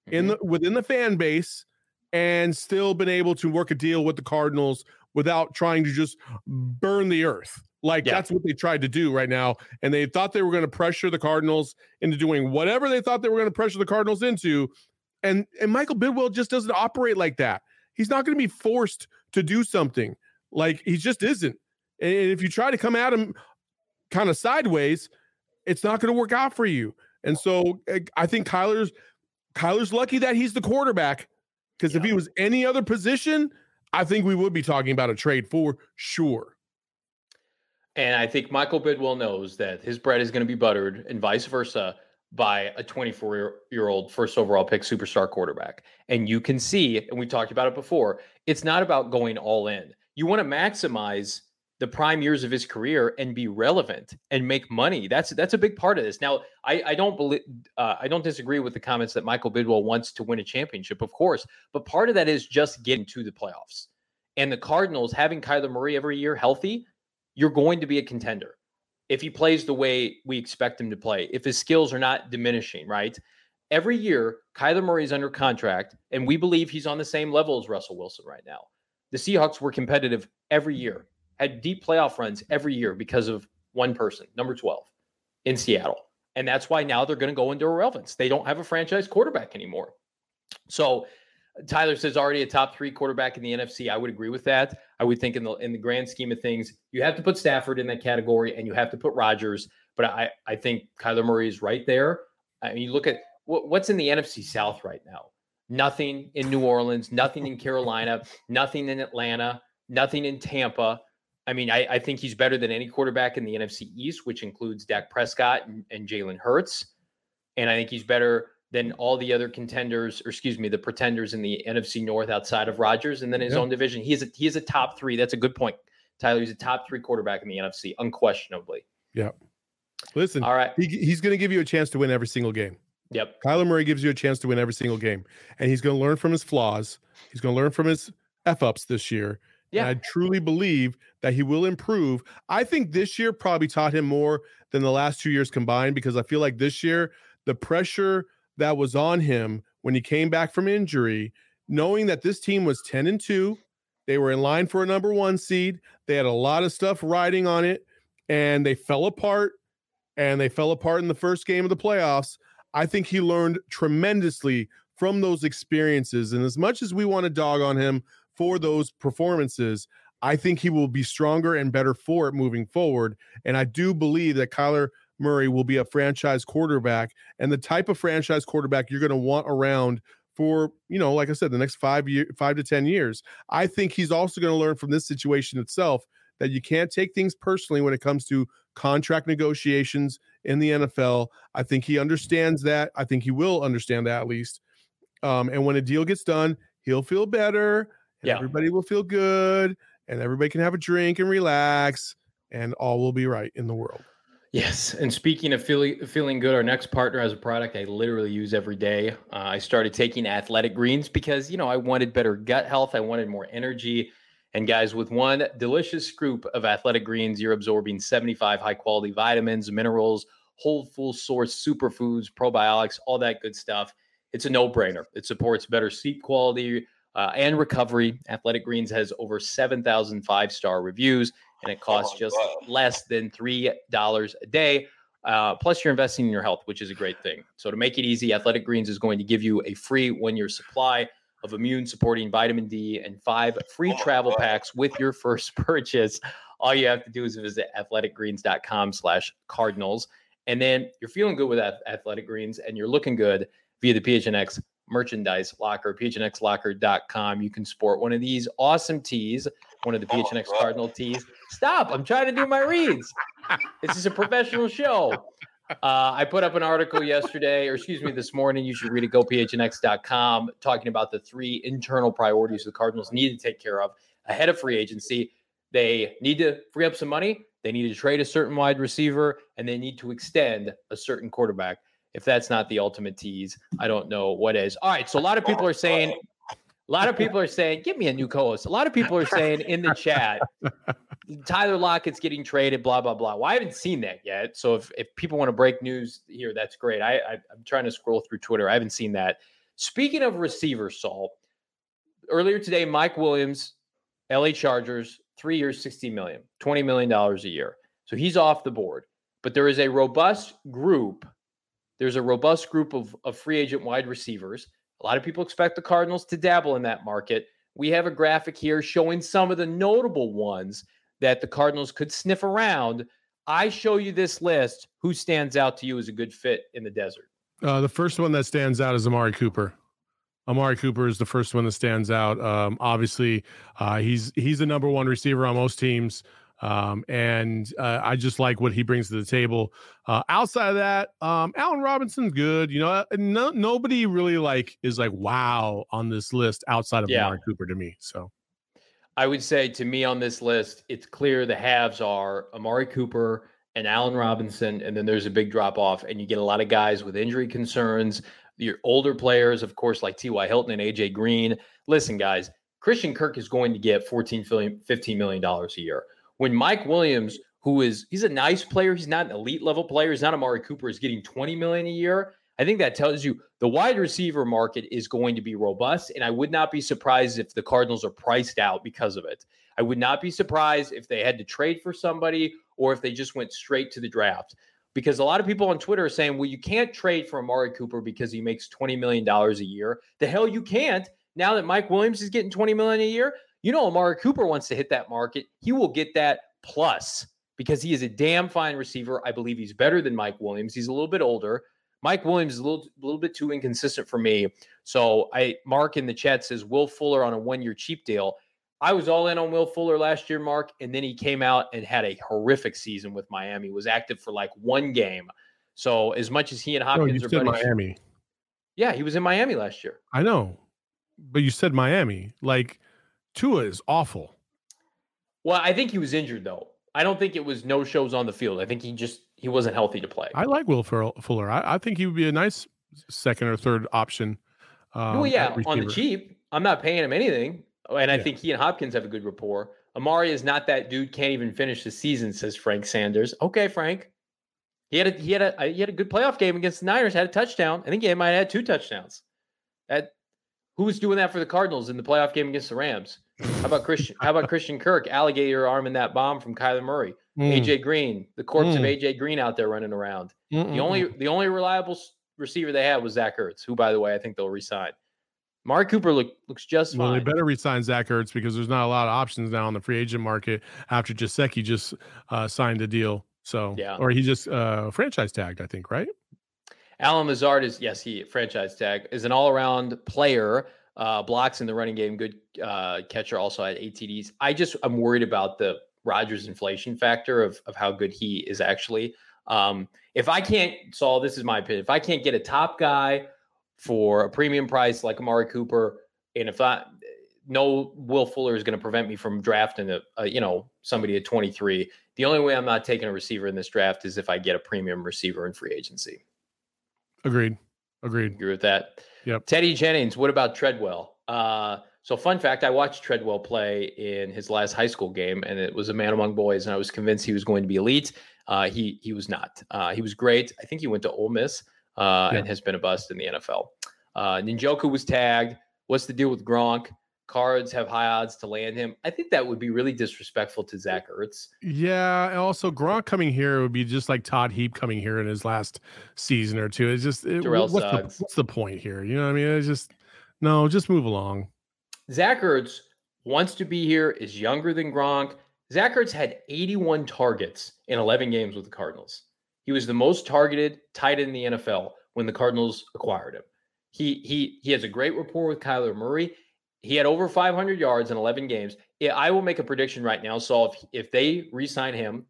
Speaker 2: mm-hmm. in the within the fan base and still been able to work a deal with the Cardinals without trying to just burn the earth. Like yeah. that's what they tried to do right now. And they thought they were going to pressure the Cardinals into doing whatever they thought they were going to pressure the Cardinals into. And and Michael Bidwill just doesn't operate like that. He's not going to be forced to do something. Like he just isn't. And if you try to come at him kind of sideways, it's not going to work out for you. And so eh, I think Kyler's Kyler's lucky that he's the quarterback because yeah. if he was any other position, I think we would be talking about a trade for sure.
Speaker 1: And I think Michael Bidwill knows that his bread is going to be buttered and vice versa by a 24 year old first overall pick superstar quarterback. And you can see, and we talked about it before, it's not about going all in. You want to maximize the prime years of his career and be relevant and make money. That's that's a big part of this. Now, I, I don't believe uh, I don't disagree with the comments that Michael Bidwill wants to win a championship, of course, but part of that is just getting to the playoffs. And the Cardinals having Kyler Murray every year healthy you're going to be a contender if he plays the way we expect him to play, if his skills are not diminishing, right? Every year, Kyler Murray is under contract, and we believe he's on the same level as Russell Wilson right now. The Seahawks were competitive every year, had deep playoff runs every year because of one person, number 12 in Seattle. And that's why now they're going to go into irrelevance. They don't have a franchise quarterback anymore. So Tyler says already a top three quarterback in the NFC. I would agree with that. I would think in the in the grand scheme of things, you have to put Stafford in that category and you have to put Rodgers. But I I think Kyler Murray is right there. I mean, you look at what, what's in the NFC South right now. Nothing in New Orleans, nothing in Carolina, nothing in Atlanta, nothing in Tampa. I mean, I, I, think he's better than any quarterback in the NFC East, which includes Dak Prescott and, and Jalen Hurts. And I think he's better than all the other contenders, or excuse me, the pretenders in the NFC North outside of Rodgers and then his yeah. own division. He is a, he is a top three. That's a good point, Tyler. He's a top three quarterback in the NFC, unquestionably.
Speaker 2: Yeah. Listen, all right, he, he's going to give you a chance to win every single game.
Speaker 1: Yep.
Speaker 2: Kyler Murray gives you a chance to win every single game, and he's going to learn from his flaws. He's going to learn from his f ups this year. Yeah. And I truly believe that he will improve. I think this year probably taught him more than the last two years combined because I feel like this year the pressure that was on him when he came back from injury, knowing that this team was 10 and 2, they were in line for a number 1 seed, they had a lot of stuff riding on it and they fell apart and they fell apart in the first game of the playoffs. I think he learned tremendously from those experiences and as much as we want to dog on him for those performances, I think he will be stronger and better for it moving forward. And I do believe that Kyler Murray will be a franchise quarterback and the type of franchise quarterback you're going to want around for, you know, like I said, the next five year, five to 10 years. I think he's also going to learn from this situation itself that you can't take things personally when it comes to contract negotiations in the NFL. I think he understands that. I think he will understand that at least. Um, and when a deal gets done, he'll feel better yeah. everybody will feel good and everybody can have a drink and relax and all will be right in the world.
Speaker 1: Yes, and speaking of feeling feeling good, our next partner has a product I literally use every day. Uh, I started taking Athletic Greens because you know I wanted better gut health, I wanted more energy, and guys, with one delicious scoop of Athletic Greens, you're absorbing 75 high quality vitamins, minerals, whole full source superfoods, probiotics, all that good stuff. It's a no brainer. It supports better sleep quality, uh, and recovery. Athletic Greens has over 7,000 five star reviews, and it costs oh just God. less than $3 a day. Uh, plus, you're investing in your health, which is a great thing. So, to make it easy, Athletic Greens is going to give you a free one year supply of immune supporting vitamin D and five free oh travel God. packs with your first purchase. All you have to do is visit athleticgreens.com slash cardinals. And then you're feeling good with Athletic Greens and you're looking good via the PHNX merchandise locker, phnxlocker.com. You can sport one of these awesome tees, one of the PHNX oh, Cardinal tees. Stop. I'm trying to do my reads. this is a professional show. Uh, I put up an article yesterday, or excuse me, this morning. You should read it. Go GoPHNX.com, talking about the three internal priorities the Cardinals need to take care of ahead of free agency. They need to free up some money. They need to trade a certain wide receiver, and they need to extend a certain quarterback. If that's not the ultimate tease, I don't know what is. All right. So a lot of people are saying, a lot of people are saying, give me a new co-host. A lot of people are saying in the chat, Tyler Lockett's getting traded, blah, blah, blah. Well, I haven't seen that yet. So if, if people want to break news here, that's great. I, I I'm trying to scroll through Twitter. I haven't seen that. Speaking of receivers, Saul, earlier today, Mike Williams, LA Chargers, three years, 60 million, $20 million a year. So he's off the board. But there is a robust group there's a robust group of, of free agent wide receivers. A lot of people expect the Cardinals to dabble in that market. We have a graphic here showing some of the notable ones that the Cardinals could sniff around. I show you this list. Who stands out to you as a good fit in the desert?
Speaker 2: Uh, the first one that stands out is Amari Cooper. Amari Cooper is the first one that stands out. Um, obviously, uh, he's he's the number one receiver on most teams. Um, and uh, I just like what he brings to the table. Uh, outside of that, um, Allen Robinson's good. You know, no, nobody really like is like wow on this list outside of yeah. Amari Cooper to me. So
Speaker 1: I would say to me on this list, it's clear the halves are Amari Cooper and Allen Robinson, and then there's a big drop off, and you get a lot of guys with injury concerns. Your older players, of course, like T.Y. Hilton and A.J. Green. Listen, guys, Christian Kirk is going to get 14, 15 million dollars a year when Mike Williams, who is he's a nice player, he's not an elite level player, he's not Amari Cooper, is getting 20 million a year. I think that tells you the wide receiver market is going to be robust. And I would not be surprised if the Cardinals are priced out because of it. I would not be surprised if they had to trade for somebody or if they just went straight to the draft. Because a lot of people on Twitter are saying, well, you can't trade for Amari Cooper because he makes $20 million a year. The hell you can't. Now that Mike Williams is getting 20 million a year, you know, Amari Cooper wants to hit that market. He will get that plus because he is a damn fine receiver. I believe he's better than Mike Williams. He's a little bit older. Mike Williams is a little, a little bit too inconsistent for me. So I Mark in the chat says Will Fuller on a one-year cheap deal. I was all in on Will Fuller last year, Mark, and then he came out and had a horrific season with Miami. Was active for like one game. So as much as he and Hopkins
Speaker 2: no,
Speaker 1: are
Speaker 2: buddies, Miami.
Speaker 1: Yeah, he was in Miami last year.
Speaker 2: I know, but you said Miami. Like Tua is awful.
Speaker 1: Well, I think he was injured though. I don't think it was no shows on the field. I think he just he wasn't healthy to play.
Speaker 2: I like Will Fuller. I, I think he would be a nice second or third option.
Speaker 1: Um, well, yeah, on the cheap. I'm not paying him anything, and I yeah. think he and Hopkins have a good rapport. Amari is not that dude. Can't even finish the season, says Frank Sanders. Okay, Frank. He had a he had a he had a good playoff game against the Niners. Had a touchdown. I think he might have had two touchdowns. That who was doing that for the Cardinals in the playoff game against the Rams? How about Christian? how about Christian Kirk, alligator arm in that bomb from Kyler Murray? Mm. AJ Green, the corpse mm. of AJ Green out there running around. Mm-mm. The only the only reliable receiver they had was Zach Ertz, who, by the way, I think they'll resign. Mark Cooper look, looks just fine.
Speaker 2: Well, they better resign Zach Ertz because there's not a lot of options now on the free agent market after Gesicki just uh, signed a deal. So, yeah, or he just uh, franchise tagged, I think, right?
Speaker 1: Allen Lazard is yes, he franchise tag is an all around player. Uh, blocks in the running game, good uh, catcher. Also had ATDs. I just I'm worried about the Rodgers inflation factor of of how good he is actually. Um, if I can't Saul this is my opinion. If I can't get a top guy for a premium price like Amari Cooper, and if I no Will Fuller is going to prevent me from drafting a, a, you know somebody at 23. The only way I'm not taking a receiver in this draft is if I get a premium receiver in free agency.
Speaker 2: Agreed. Agreed.
Speaker 1: Agree with that.
Speaker 2: Yep.
Speaker 1: Teddy Jennings. What about Treadwell? Uh, so, fun fact: I watched Treadwell play in his last high school game, and it was a man among boys, and I was convinced he was going to be elite. Uh, he he was not. Uh, he was great. I think he went to Ole Miss uh, yeah. and has been a bust in the NFL. Uh, Njoku was tagged. What's the deal with Gronk? Cards have high odds to land him. I think that would be really disrespectful to Zach Ertz.
Speaker 2: Yeah, and also Gronk coming here would be just like Todd Heap coming here in his last season or two. It's just it, what's, the, what's the point here? You know what I mean? It's just no, just move along.
Speaker 1: Zach Ertz wants to be here. Is younger than Gronk. Zach Ertz had 81 targets in 11 games with the Cardinals. He was the most targeted tight end in the NFL when the Cardinals acquired him. He he he has a great rapport with Kyler Murray. He had over 500 yards in 11 games. I will make a prediction right now. So if if they re-sign him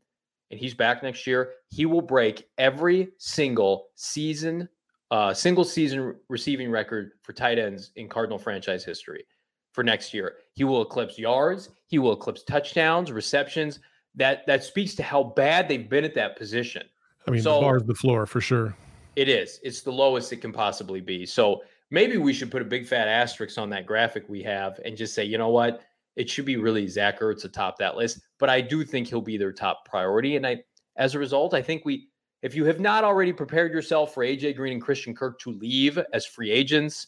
Speaker 1: and he's back next year, he will break every single season, uh, single season receiving record for tight ends in Cardinal franchise history for next year. He will eclipse yards. He will eclipse touchdowns, receptions. That that speaks to how bad they've been at that position.
Speaker 2: I mean, so, the bar is the floor for sure.
Speaker 1: It is. It's the lowest it can possibly be. So maybe we should put a big fat asterisk on that graphic we have and just say, you know what? It should be really Zach Ertz atop that list. But I do think he'll be their top priority. And I, as a result, I think we, if you have not already prepared yourself for AJ Green and Christian Kirk to leave as free agents,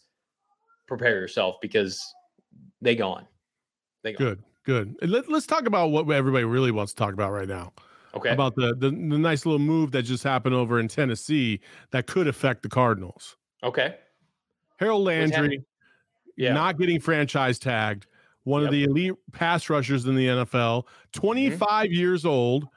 Speaker 1: prepare yourself because they gone.
Speaker 2: They gone. Good, good. Let, us talk about what everybody really wants to talk about right now.
Speaker 1: Okay.
Speaker 2: About the, the the nice little move that just happened over in Tennessee that could affect the Cardinals.
Speaker 1: Okay.
Speaker 2: Harold Landry, yeah. not getting franchise tagged, one yep. of the elite pass rushers in the NFL, 25 mm-hmm. years old.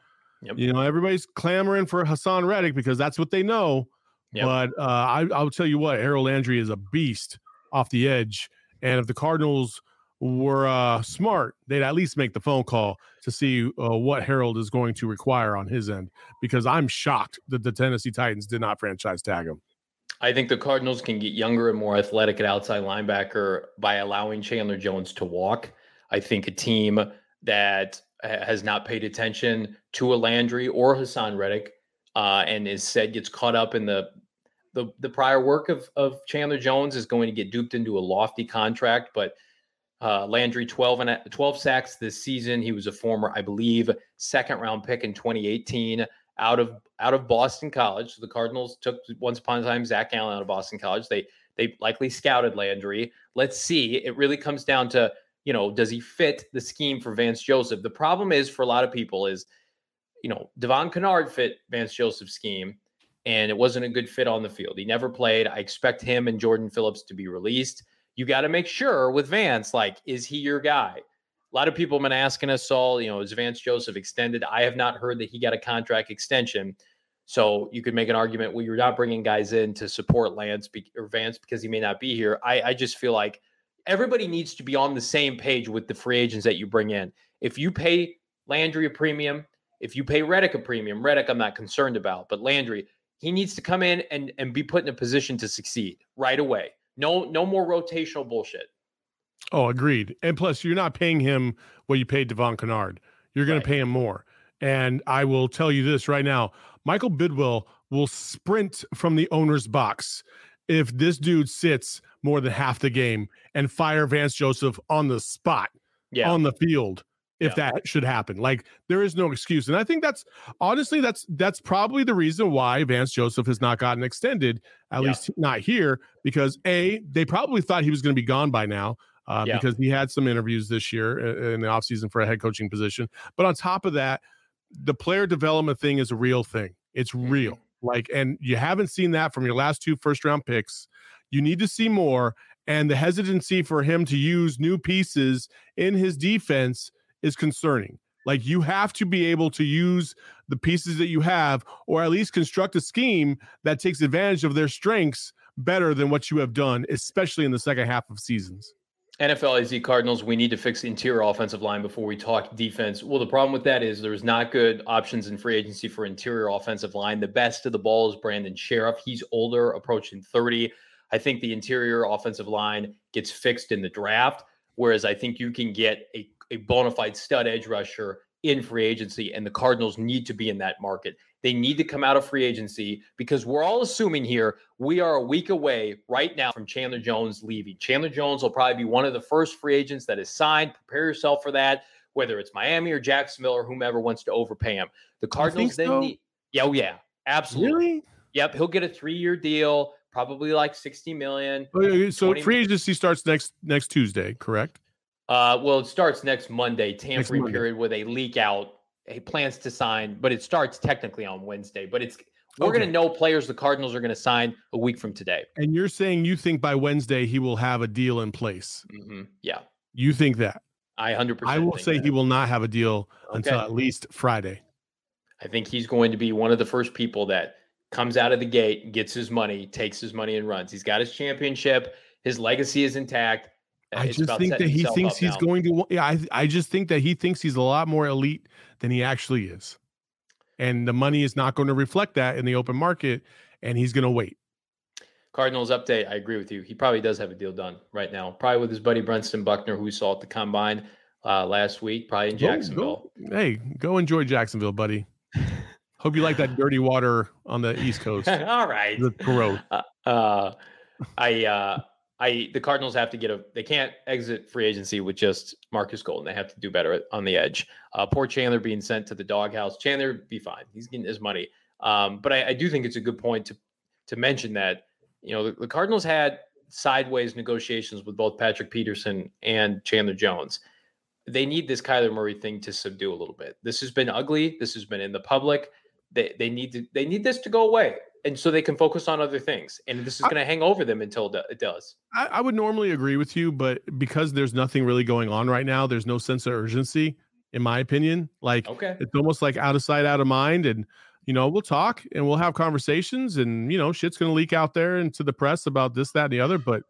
Speaker 2: Yep. You know, everybody's clamoring for Haason Reddick because that's what they know. Yep. But uh, I, I'll tell you what, Harold Landry is a beast off the edge. And if the Cardinals were uh, smart, they'd at least make the phone call to see uh, what Harold is going to require on his end. Because I'm shocked that the Tennessee Titans did not franchise tag him.
Speaker 1: I think the Cardinals can get younger and more athletic at outside linebacker by allowing Chandler Jones to walk. I think a team that has not paid attention to a Landry or Haason Reddick uh, and is said gets caught up in the the, the prior work of, of Chandler Jones is going to get duped into a lofty contract, but uh, Landry 12 and 12 sacks this season. He was a former, I believe, second round pick in 2018 out of out of Boston College. The Cardinals took once upon a time Zach Allen out of Boston College. They they likely scouted Landry. Let's see. It really comes down to you know does he fit the scheme for Vance Joseph? The problem is for a lot of people is you know Devon Kennard fit Vance Joseph's scheme. And it wasn't a good fit on the field. He never played. I expect him and Jordan Phillips to be released you got to make sure with Vance, like, is he your guy? A lot of people have been asking us all, you know, is Vance Joseph extended? I have not heard that he got a contract extension. So you could make an argument, well, you're not bringing guys in to support Lance be- or Vance because he may not be here. I, I just feel like everybody needs to be on the same page with the free agents that you bring in. If you pay Landry a premium, if you pay Reddick a premium, Reddick I'm not concerned about, but Landry, he needs to come in and and be put in a position to succeed right away. No, no more rotational bullshit.
Speaker 2: Oh, agreed. And plus, you're not paying him what you paid Devon Kennard. You're going right. to pay him more. And I will tell you this right now: Michael Bidwill will sprint from the owner's box if this dude sits more than half the game and fire Vance Joseph on the spot, yeah. on the field if yeah. that should happen. Like there is no excuse. And I think that's honestly that's that's probably the reason why Vance Joseph has not gotten extended, at yeah. least not here, because A, they probably thought he was going to be gone by now. Uh, yeah. because he had some interviews this year in the offseason for a head coaching position. But on top of that, the player development thing is a real thing. It's real. Mm-hmm. Like, and you haven't seen that from your last two first round picks. You need to see more. And the hesitancy for him to use new pieces in his defense is concerning. Like you have to be able to use the pieces that you have, or at least construct a scheme that takes advantage of their strengths better than what you have done, especially in the second half of seasons.
Speaker 1: NFL AZ Cardinals, we need to fix the interior offensive line before we talk defense. Well, the problem with that is there's not good options in free agency for interior offensive line. The best of the ball is Brandon Scherff. He's older, approaching 30. I think the interior offensive line gets fixed in the draft, whereas I think you can get a a bona fide stud edge rusher in free agency, and the Cardinals need to be in that market. They need to come out of free agency because we're all assuming here we are a week away right now from Chandler Jones leaving. Chandler Jones will probably be one of the first free agents that is signed. Prepare yourself for that, whether it's Miami or Jacksonville or whomever wants to overpay him. The Cardinals then so? need, yeah, oh, yeah, absolutely. Really? Yep, he'll get a three-year deal, probably like sixty million.
Speaker 2: Oh, so free agency starts next next Tuesday, correct?
Speaker 1: Uh, well, it starts next Monday, tampering Monday. period, where they leak out he plans to sign, but it starts technically on Wednesday. But it's we're okay. going to know players the Cardinals are going to sign a week from today.
Speaker 2: And you're saying you think by Wednesday he will have a deal in place?
Speaker 1: Mm-hmm. Yeah,
Speaker 2: you think that?
Speaker 1: I hundred percent.
Speaker 2: I will say
Speaker 1: that.
Speaker 2: he will not have a deal okay. until at least Friday.
Speaker 1: I think he's going to be one of the first people that comes out of the gate, gets his money, takes his money, and runs. He's got his championship. His legacy is intact.
Speaker 2: I just think that he thinks he's now. going to. Yeah, I, I just think that he thinks he's a lot more elite than he actually is, and the money is not going to reflect that in the open market, and he's going to wait.
Speaker 1: Cardinals update. I agree with you. He probably does have a deal done right now, probably with his buddy Brentson Buckner, who we saw at the combine uh, last week, probably in Jacksonville.
Speaker 2: Go, go, hey, go enjoy Jacksonville, buddy. Hope you like that dirty water on the East Coast.
Speaker 1: All right.
Speaker 2: The growth.
Speaker 1: Uh, uh, I uh, I the Cardinals have to get a they can't exit free agency with just Marcus Golden. They have to do better on the edge. Uh, poor Chandler being sent to the doghouse. Chandler be fine. He's getting his money. Um, but I, I, do think it's a good point to to mention that you know the, the, Cardinals had sideways negotiations with both Patrick Peterson and Chandler Jones. They need this Kyler Murray thing to subdue a little bit. This has been ugly. This has been in the public. They they need to they need this to go away and so they can focus on other things. And this is going to hang over them until it does.
Speaker 2: I, I, would normally agree with you, but because there's nothing really going on right now, there's no sense of urgency, in my opinion. Like, okay, it's almost like out of sight, out of mind. And you know, we'll talk and we'll have conversations, and you know, shit's going to leak out there into the press about this, that, and the other. But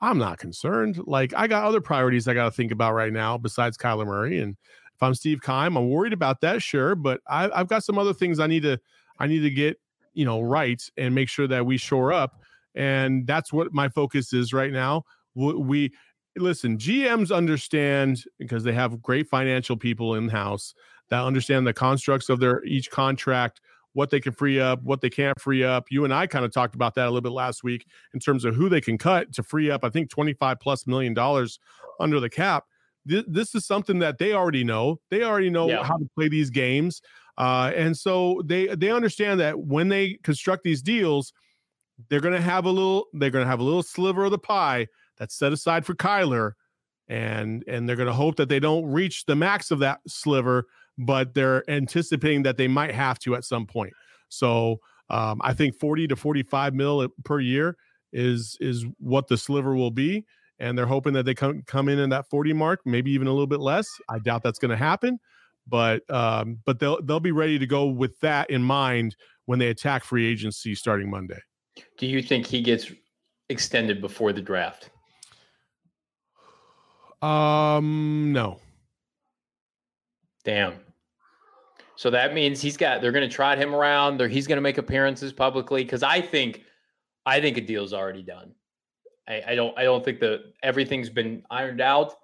Speaker 2: I'm not concerned. Like, I got other priorities I got to think about right now besides Kyler Murray. And if I'm Steve Keim, I'm worried about that, sure, but I, I've got some other things I need to I need to get you know right and make sure that we shore up and that's what my focus is right now. We listen gms understand because they have great financial people in house that understand the constructs of their each contract what they can free up what they can't free up. You and i kind of talked about that a little bit last week in terms of who they can cut to free up i think 25 plus million dollars under the cap. This, this is something that they already know. They already know yeah. how to play these games uh, and so they they understand that when they construct these deals, they're going to have a little they're going to have a little sliver of the pie that's set aside for Kyler, and and they're going to hope that they don't reach the max of that sliver, but they're anticipating that they might have to at some point. So um, I think forty to forty five mil per year is is what the sliver will be and they're hoping that they come come in in that 40 mark, maybe even a little bit less. I doubt that's going to happen, but um, but they'll they'll be ready to go with that in mind when they attack free agency starting Monday.
Speaker 1: Do you think he gets extended before the draft?
Speaker 2: Um, no.
Speaker 1: Damn. So that means he's got. They're going to trot him around. He's going to make appearances publicly because I think, I think a deal's already done. I, I don't. I don't think that everything's been ironed out.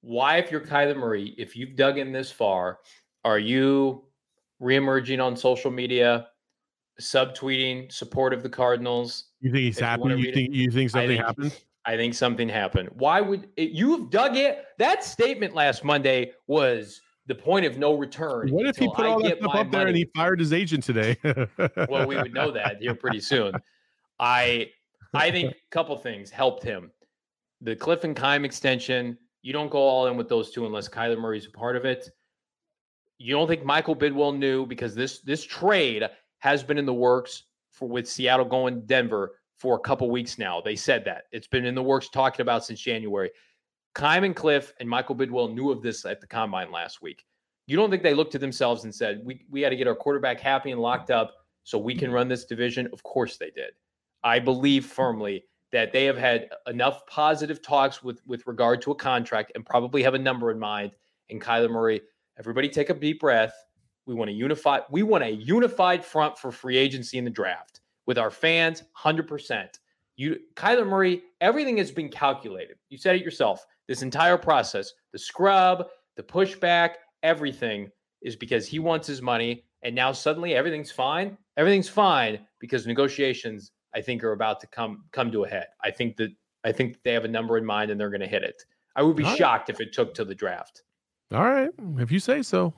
Speaker 1: Why, if you're Kyler Murray, if you've dug in this far, are you reemerging on social media, subtweeting support of the Cardinals?
Speaker 2: You think he's happy? You, you think you think something think, happened?
Speaker 1: I think something happened. Why would it, you've dug it? That statement last Monday was the point of no return.
Speaker 2: What if he put all that stuff up there and he fired his agent today?
Speaker 1: well, we would know that here pretty soon. I I think a couple things helped him. The Cliff and Keim extension. You don't go all in with those two unless Kyler Murray's a part of it. You don't think Michael Bidwill knew because this this trade has been in the works for with Seattle going Denver for a couple weeks now. They said that it's been in the works talking about since January. Keim and Cliff and Michael Bidwill knew of this at the combine last week. You don't think they looked to themselves and said, "We we got to get our quarterback happy and locked up so we can run this division"? Of course they did. I believe firmly that they have had enough positive talks with with regard to a contract and probably have a number in mind. And Kyler Murray, everybody take a deep breath. We want a unified we want a unified front for free agency in the draft with our fans 100%. You Kyler Murray, everything has been calculated. You said it yourself. This entire process, the scrub, the pushback, everything is because he wants his money and now suddenly everything's fine. Everything's fine because negotiations I think are about to come come to a head. I think that I think they have a number in mind and they're going to hit it. I would be All shocked right. if it took to the draft.
Speaker 2: All right, if you say so.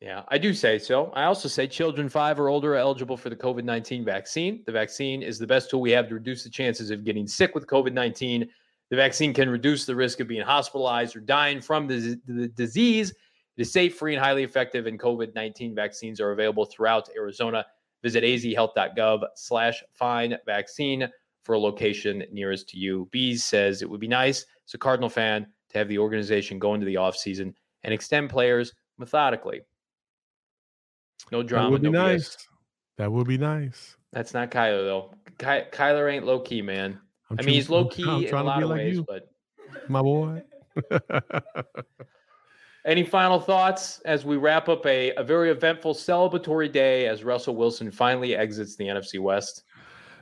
Speaker 1: Yeah, I do say so. I also say children five or older are eligible for the COVID 19 vaccine. The vaccine is the best tool we have to reduce the chances of getting sick with COVID 19. The vaccine can reduce the risk of being hospitalized or dying from the, the disease. It is safe, free, and highly effective, and COVID 19 vaccines are available throughout Arizona. Visit azhealth.gov slash find vaccine for a location nearest to you. Bees says it would be nice as a Cardinal fan to have the organization go into the offseason and extend players methodically. No drama.
Speaker 2: That would
Speaker 1: be
Speaker 2: no nice. BS. That would be nice.
Speaker 1: That's not Kyler though. Ky- Kyler ain't low key, man. I'm i mean, he's low key in a lot of like ways, you. but
Speaker 2: my boy.
Speaker 1: Any final thoughts as we wrap up a, a very eventful celebratory day as Russell Wilson finally exits the NFC West?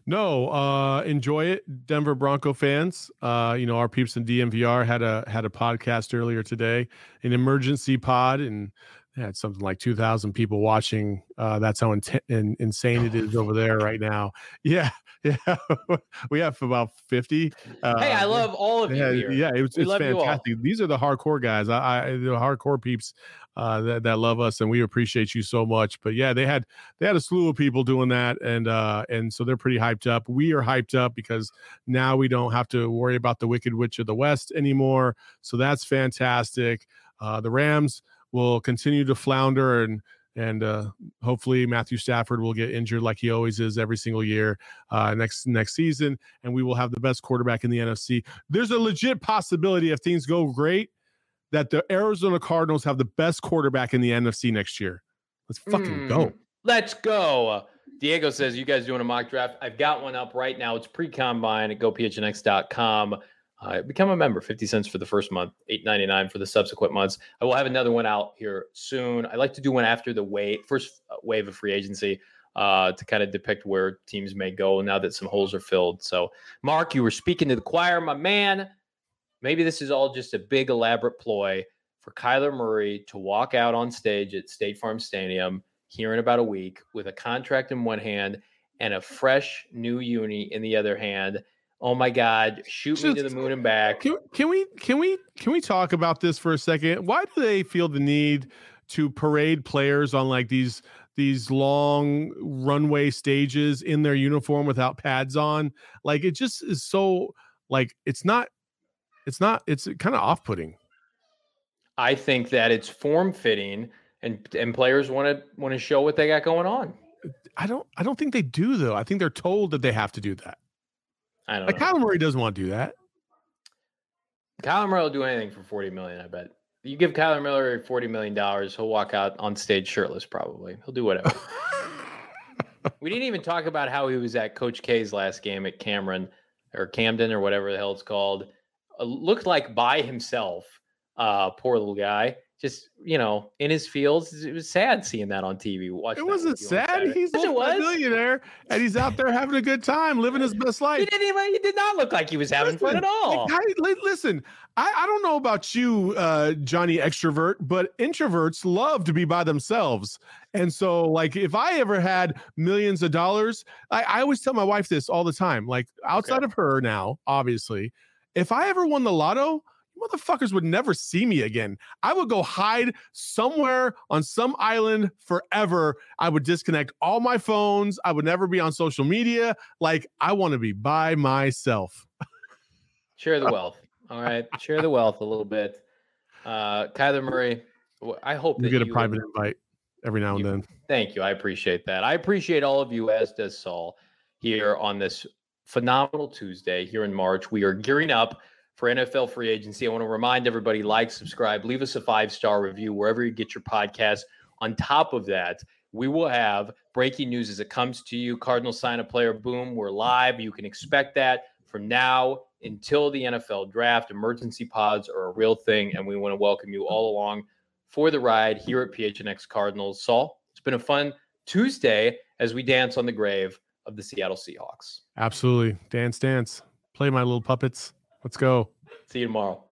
Speaker 2: No, uh, enjoy it, Denver Bronco fans. Uh, you know, our peeps in DNVR had a had a podcast earlier today, an emergency pod, and had something like 2000 people watching uh, that's how in, in, insane it is over there right now. Yeah yeah we have about 50
Speaker 1: uh, hey i love all of you
Speaker 2: yeah,
Speaker 1: here.
Speaker 2: yeah it was, it's fantastic. These are the hardcore guys i, I the hardcore peeps uh, that, that love us and we appreciate you so much but yeah they had they had a slew of people doing that and uh and so they're pretty hyped up. We are hyped up because now we don't have to worry about the wicked witch of the west anymore so that's fantastic. Uh the rams will continue to flounder and and uh, hopefully Matthew Stafford will get injured like he always is every single year uh, next next season, and we will have the best quarterback in the NFC. There's a legit possibility if things go great that the Arizona Cardinals have the best quarterback in the NFC next year. Let's fucking mm, go.
Speaker 1: Let's go. Diego says, You guys doing a mock draft? I've got one up right now. It's pre combine at gophnx.com. Uh, become a member, 50 cents for the first month, 8.99 for the subsequent months. I will have another one out here soon. I like to do one after the wave, first uh, wave of free agency uh, to kind of depict where teams may go now that some holes are filled. So, Mark, you were speaking to the choir, my man. Maybe this is all just a big elaborate ploy for Kyler Murray to walk out on stage at State Farm Stadium here in about a week with a contract in one hand and a fresh new uni in the other hand Oh my God! Shoot Just, me to the moon and back.
Speaker 2: Can, can we can we can we talk about this for a second? Why do they feel the need to parade players on like these these long runway stages in their uniform without pads on? Like it just is so like it's not it's not it's kind of off putting.
Speaker 1: I think that it's form fitting and and players want to want to show what they got going on.
Speaker 2: I don't I don't think they do though. I think they're told that they have to do that.
Speaker 1: I don't
Speaker 2: like
Speaker 1: know.
Speaker 2: Kyler Murray doesn't want to do that.
Speaker 1: Kyler Murray will do anything for 40 million, I bet. You give Kyler Miller 40 million dollars, he'll walk out on stage shirtless probably. He'll do whatever. we didn't even talk about how he was at Coach K's last game at Cameron or Camden or whatever the hell it's called. uh, looked like by himself. Uh, poor little guy just you know in his fields. It was sad seeing that on TV.
Speaker 2: It wasn't sad. He's a millionaire and he's out there having a good time, living his best life.
Speaker 1: He didn't even. He did not look like he was having listen, fun at all.
Speaker 2: Like, listen, I, I don't know about you, uh, Johnny extrovert, but introverts love to be by themselves. And so, like, if I ever had millions of dollars, I, I always tell my wife this all the time. Like, outside okay. of her now, obviously, if I ever won the lotto motherfuckers would never see me again. I would go hide somewhere on some island forever. I would disconnect all my phones. I would never be on social media. Like, I want to be by myself.
Speaker 1: Share the wealth. All right. Share the wealth a little bit. Uh, Kyler Murray, I hope
Speaker 2: you get a private invite every now and then.
Speaker 1: Thank you. I appreciate that. I appreciate all of you, as does Saul, here on this phenomenal Tuesday here in March. We are gearing up for NFL free agency. I want to remind everybody like, subscribe, leave us a five star review wherever you get your podcast. On top of that, we will have breaking news as it comes to you. Cardinal sign a player, boom, we're live. You can expect that from now until the NFL draft. Emergency pods are a real thing, and we want to welcome you all along for the ride here at PHNX Cardinals. Saul, it's been a fun Tuesday as we dance on the grave of the Seattle Seahawks.
Speaker 2: Absolutely. Dance, dance. Play my little puppets. Let's go.
Speaker 1: See you tomorrow.